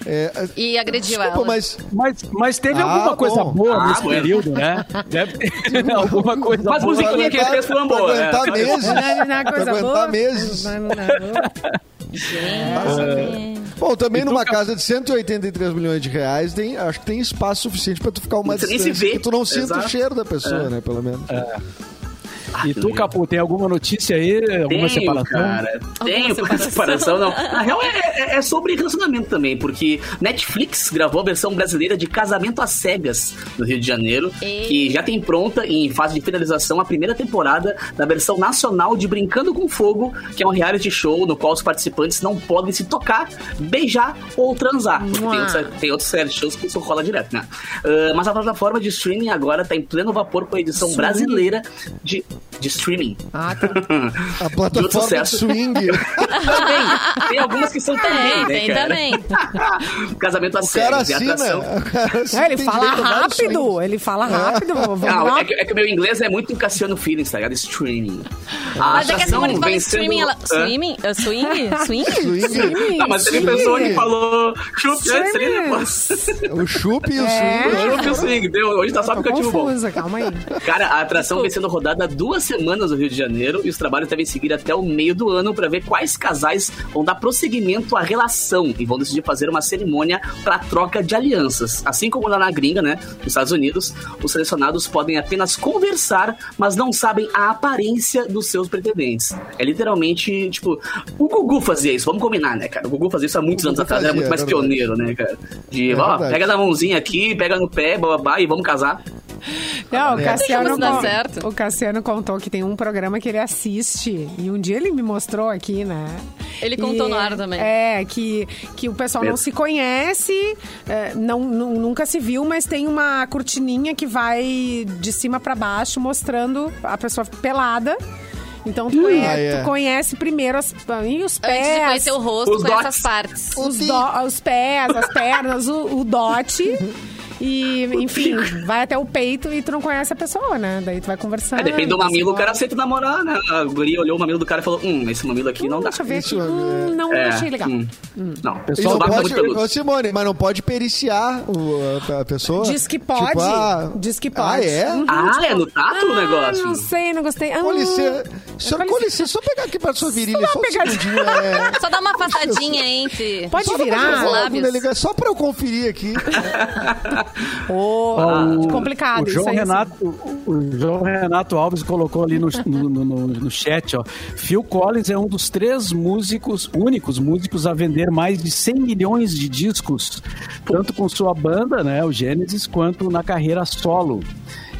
S6: É,
S4: E agrediu
S6: desculpa,
S4: ela.
S6: mas
S2: Mas, mas teve
S6: Ah,
S2: alguma coisa
S6: bom.
S2: boa
S5: Ah,
S2: nesse
S5: bueno.
S2: período, né? Deve ter <laughs> alguma coisa
S5: Mas
S2: boa.
S5: musiquinha que ele fez foi uma boa.
S6: Pra aguentar
S5: é.
S6: meses.
S3: É- é
S6: Pra
S3: coisa
S6: aguentar
S3: boa?
S6: meses.
S3: É- é boa.
S6: Bom, também
S2: E
S6: numa casa de 183 milhões de reais, tem, acho que tem espaço suficiente pra tu ficar uma
S5: nem se
S6: distância
S5: vê.
S6: que tu não sinta o cheiro da pessoa, né, pelo menos.
S2: E tu, Capu, tem alguma notícia aí? Alguma
S5: Tenho,
S2: separação?
S5: cara. Tenho,
S4: separação.
S5: separação. não. Na real, é, é- é sobre relacionamento também, porque Netflix gravou a versão brasileira de Casamento às Cegas no Rio de Janeiro,
S4: Ei.
S5: que já tem pronta e em fase de finalização a primeira temporada da versão nacional de Brincando com Fogo, que é um reality show no qual os participantes não podem se tocar, beijar ou transar. Tem tem outros reality shows que isso rola direto, né? Ah, mas a plataforma de streaming agora tá em pleno vapor com a edição
S3: Streaming?
S5: brasileira de, de streaming.
S3: Ah, <laughs> tá.
S6: A plataforma de
S5: sucesso.
S6: swing. <laughs>
S5: Também. Tem algumas que são também,
S4: Tem,
S5: né,
S4: tem
S5: cara?
S4: também. <laughs>
S5: Casamento a e
S6: assina.
S5: atração.
S3: Não, ele fala rápido, ele fala rápido. Vamos
S5: Não,
S3: lá.
S5: é que, é que o meu inglês é muito Cassiano Feelings, tá ligado? Streaming. A
S4: Mas é que a
S5: atração
S4: Simone fala
S5: vem
S4: streaming, ela...
S5: Hã?
S4: Swing? Uh, swing? Swing?
S6: Swing.
S5: Não, mas teve pessoa que falou chup pô.
S6: O chup e o
S3: É.
S6: swing.
S5: Chup e o swing. Deu, hoje tá só aplicativo bom.
S3: calma aí.
S5: Cara, a atração vem sendo rodada há duas semanas no Rio de Janeiro e os trabalhos devem seguir até o meio do ano para ver quais casais vão dar prosseguimento à relação e vão decidir fazer uma cerimônia para troca de alianças. Assim como lá na gringa, né, nos Estados Unidos, os selecionados podem apenas conversar, mas não sabem a aparência dos seus pretendentes. É literalmente, tipo, o Gugu fazia isso, vamos combinar, né, cara? O Gugu fazia isso há muitos anos atrás, era muito mais
S6: é
S5: pioneiro, né, cara? De,
S6: É
S5: ó, pega na mãozinha aqui, pega no pé, babá, e vamos casar.
S3: Não, o Cassiano,
S4: dar
S3: con-
S4: certo.
S3: o Cassiano contou que tem um programa que ele assiste. E um dia ele me mostrou aqui, né?
S4: Ele contou no ar também.
S3: É, que, que o pessoal não se conhece, é, não, nu- nunca se viu, mas tem uma cortininha que vai de cima pra baixo mostrando a pessoa pelada. Então tu, conhe-
S6: Ah, é.
S3: tu conhece primeiro as, e os
S4: Antes de
S3: pés,
S4: conhecer o rosto,
S5: Os
S4: conhece
S5: dots.
S4: as partes.
S3: os, do- os pés, as pernas, o, o dote. <laughs> E, enfim, vai até o peito e tu não conhece a pessoa, né? Daí tu vai conversando.
S5: É, depende do mamilo, o cara aceita namorar, né? A guria olhou o mamilo do cara e falou: Hum, esse mamilo aqui não dá.
S3: Deixa eu ver aqui.
S6: é-
S3: Hum, não
S5: É,
S3: achei legal.
S5: hum. Não,
S6: E
S2: Pessoal,
S6: não pode,
S5: muito.
S6: Ô, Simone, mas não pode periciar o- a, pessoa?
S3: Diz que pode.
S6: Tipo, ah,
S3: Diz que
S6: Ah,
S3: pode.
S6: é?
S3: Uhum,
S5: Ah,
S3: tipo,
S5: é no tato o
S3: ah,
S5: negócio?
S3: Não sei, não gostei. Ah,
S6: Com licença. Senhor,
S3: com
S6: licença, só pegar aqui pra sua virilha, só,
S3: uma
S6: um. É, <laughs>
S4: Só dá uma afastadinha entre...
S3: Pode
S6: só
S3: virar.
S4: lábios.
S6: negócio, Só pra eu conferir aqui. <laughs> <laughs>
S3: Ô,
S2: Ó, o-
S3: complicado
S2: o
S3: isso
S2: João
S3: aí.
S2: Renato, o- o João Renato Alves colocou ali no, no, no- no- no chat, ó. Phil Collins é um dos três músicos, únicos músicos a vender mais de 100 milhões de discos, tanto com sua banda, né, o Genesis, quanto na carreira solo.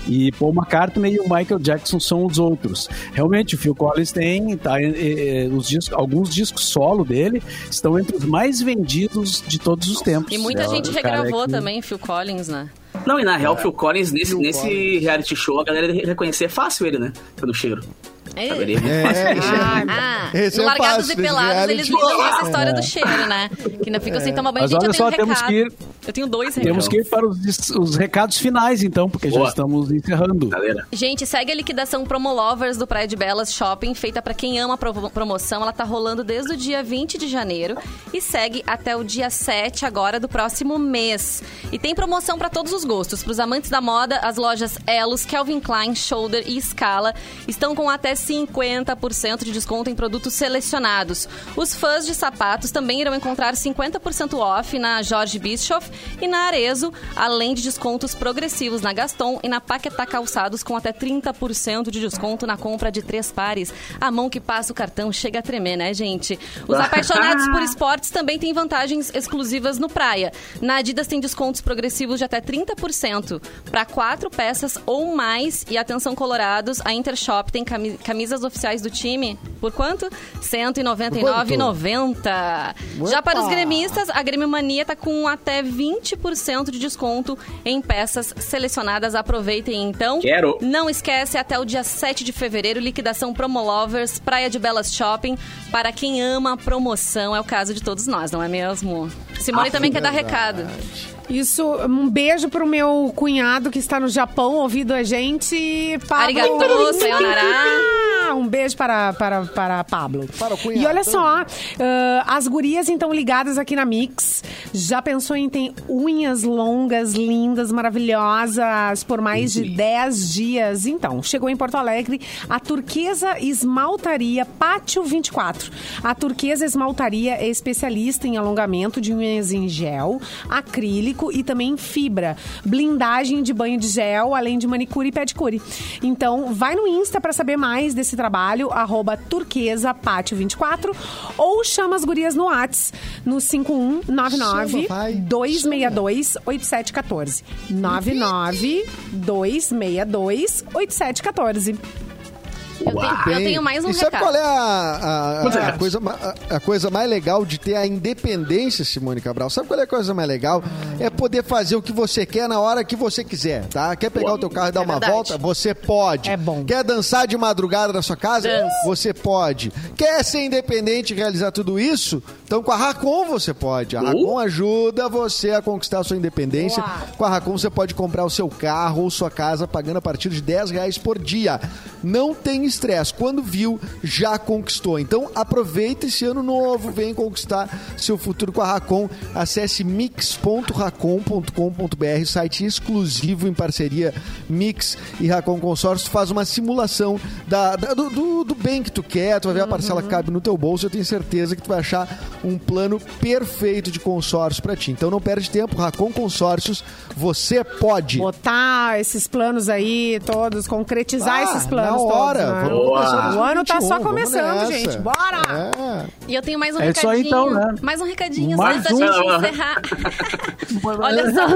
S2: E Paul McCartney e o Michael Jackson são os outros. Realmente, o Phil Collins tem tá, eh, eh, os discos, alguns discos solo dele estão entre os mais vendidos de todos os tempos.
S4: E muita
S2: É,
S4: gente regravou
S2: que-
S4: também, Phil Collins, né?
S5: Não, e na real, Phil Collins, nesse,
S6: Phil
S5: nesse
S6: Collins.
S5: reality show, a galera reconhecer fácil ele, né? Pelo cheiro.
S4: É.
S5: Saberia muito
S6: É.
S5: fácil.
S3: Ah,
S4: Ah,
S6: Esse
S4: no
S6: é
S4: Largados
S6: fácil,
S4: e Pelados, eles vendem essa história do cheiro, né? Que não ficam sem tomar banho.
S2: Mas
S4: Gente,
S2: olha
S4: eu tenho
S2: só,
S4: um
S2: temos
S4: recado.
S2: que ir-
S4: Eu tenho dois
S2: Temos
S4: recados.
S2: que ir para os, os recados finais, então, porque já
S5: Boa.
S2: estamos encerrando.
S5: Galera.
S4: Gente, segue a liquidação Promolovers do Praia de Belas Shopping, feita pra quem ama a pro- promoção. Ela tá rolando desde o dia 20 de janeiro e segue até o dia 7 agora do próximo mês. E tem promoção pra todos os gostos. Pros amantes da moda, as lojas Elos, Calvin Klein, Shoulder e Scala estão com até 50% de desconto em produtos selecionados. Os fãs de sapatos também irão encontrar 50% off na Jorge Bischoff e na Arezo, além de descontos progressivos na Gaston e na Paquetá Calçados com até 30% de desconto na compra de três pares. A mão que passa o cartão chega a tremer, né, gente? Os <laughs> apaixonados por esportes também têm vantagens exclusivas no Praia. Na Adidas tem descontos progressivos de até 30% para quatro peças ou mais. E atenção, colorados, a Intershop tem cami- camisas oficiais do time por quanto? R$ 199,90. Já para os gremistas, a Grêmio Mania tá com até 20% de desconto em peças selecionadas. Aproveitem então.
S5: Quero.
S4: Não esquece, até o dia 7 de fevereiro, liquidação Promolovers, Praia de Belas Shopping. Para quem ama a promoção, é o caso de todos nós, não é mesmo? Simone
S5: Ah,
S4: também quer dar recado.
S3: Isso, um beijo pro meu cunhado que está no Japão ouvindo a gente. Pablo.
S4: Arigatou, sayonara. <laughs>
S3: Um beijo para, para, para Pablo.
S6: Para o cunhado.
S3: E olha só, ah, as gurias então ligadas aqui na Mix. Já pensou em ter unhas longas, lindas, maravilhosas por mais de 10 dias? Então, chegou em Porto Alegre a Turquesa Esmaltaria Pátio 24. A Turquesa Esmaltaria é especialista em alongamento de unhas em gel, acrílico e também em fibra, blindagem de banho de gel, além de manicure e pedicure. Então, vai no Insta para saber mais desse trabalho, arroba turquesa pátio 24 ou chama as gurias no Whats no 5199
S6: Chama, vai.
S3: 262 8714. 99 262 8714.
S4: Eu tenho, eu tenho mais um
S6: e sabe
S4: recado.
S6: qual é a, a- a- coisa, a, a coisa mais legal de ter a independência, Simone Cabral? Sabe qual é a coisa mais legal? É poder fazer o que você quer na hora que você quiser, tá? Quer pegar o teu carro e dar
S4: É
S6: uma
S4: verdade.
S6: volta? Você pode.
S3: É bom.
S6: Quer dançar de madrugada na sua casa?
S4: Dança.
S6: Você pode. Quer ser independente e realizar tudo isso? Então com a Racon você pode. A Racon ajuda você a conquistar a sua independência.
S3: Uau.
S6: Com a Racon você pode comprar o seu carro ou sua casa pagando a partir de 10 reais por dia. Não tem estresse. Quando viu, já conquistou. Então aproveita esse ano novo, vem conquistar seu futuro com a Racon. Acesse mix.racon.com.br, site exclusivo em parceria Mix e Racon Consórcio. Faz uma simulação da, da- do, do- do bem que tu quer, tu vai ver a parcela que cabe no teu bolso. Eu tenho certeza que tu vai achar um plano perfeito de consórcio para ti. Então não perde tempo, Racon Consórcios, você pode.
S3: Botar esses planos aí todos, concretizar
S6: Ah,
S3: esses planos
S6: na hora.
S3: O ano tá
S6: 2021,
S3: só começando, gente. Bora!
S6: É.
S4: E eu tenho mais um
S2: É isso
S4: recadinho.
S2: aí, então, né?
S4: Mais um recadinho,
S2: Mais
S4: só antes da
S5: um.
S4: gente encerrar. <laughs> Olha só,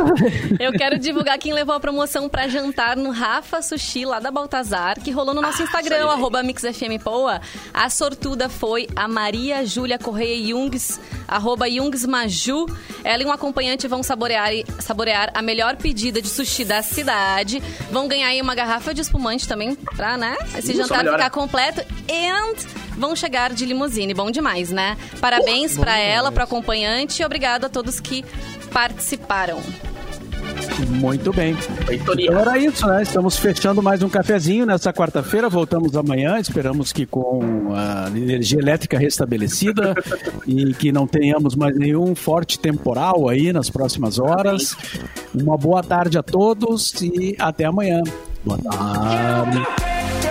S4: eu quero divulgar quem levou a promoção pra jantar no Rafa Sushi, lá da Baltazar, que rolou no nosso Instagram,
S5: aí.
S4: arroba MixFMPoa. A sortuda foi a Maria Júlia Correia Jungs, arroba Jungsmaju. Ela e um acompanhante vão saborear, saborear a melhor pedida de sushi da cidade. Vão ganhar aí uma garrafa de espumante também, pra, né? Esse
S5: Isso,
S4: jantar
S5: melhora.
S4: ficar completo. And vão chegar de limusine. Bom demais, né? Parabéns pra ela, pro acompanhante e obrigado a todos que participaram.
S2: Muito bem. Então era isso, né? Estamos fechando mais um cafezinho nessa quarta-feira. Voltamos amanhã. Esperamos que com a energia elétrica restabelecida <laughs> e que não tenhamos mais nenhum forte temporal aí nas próximas horas. Uma boa tarde a todos e até amanhã. Boa tarde.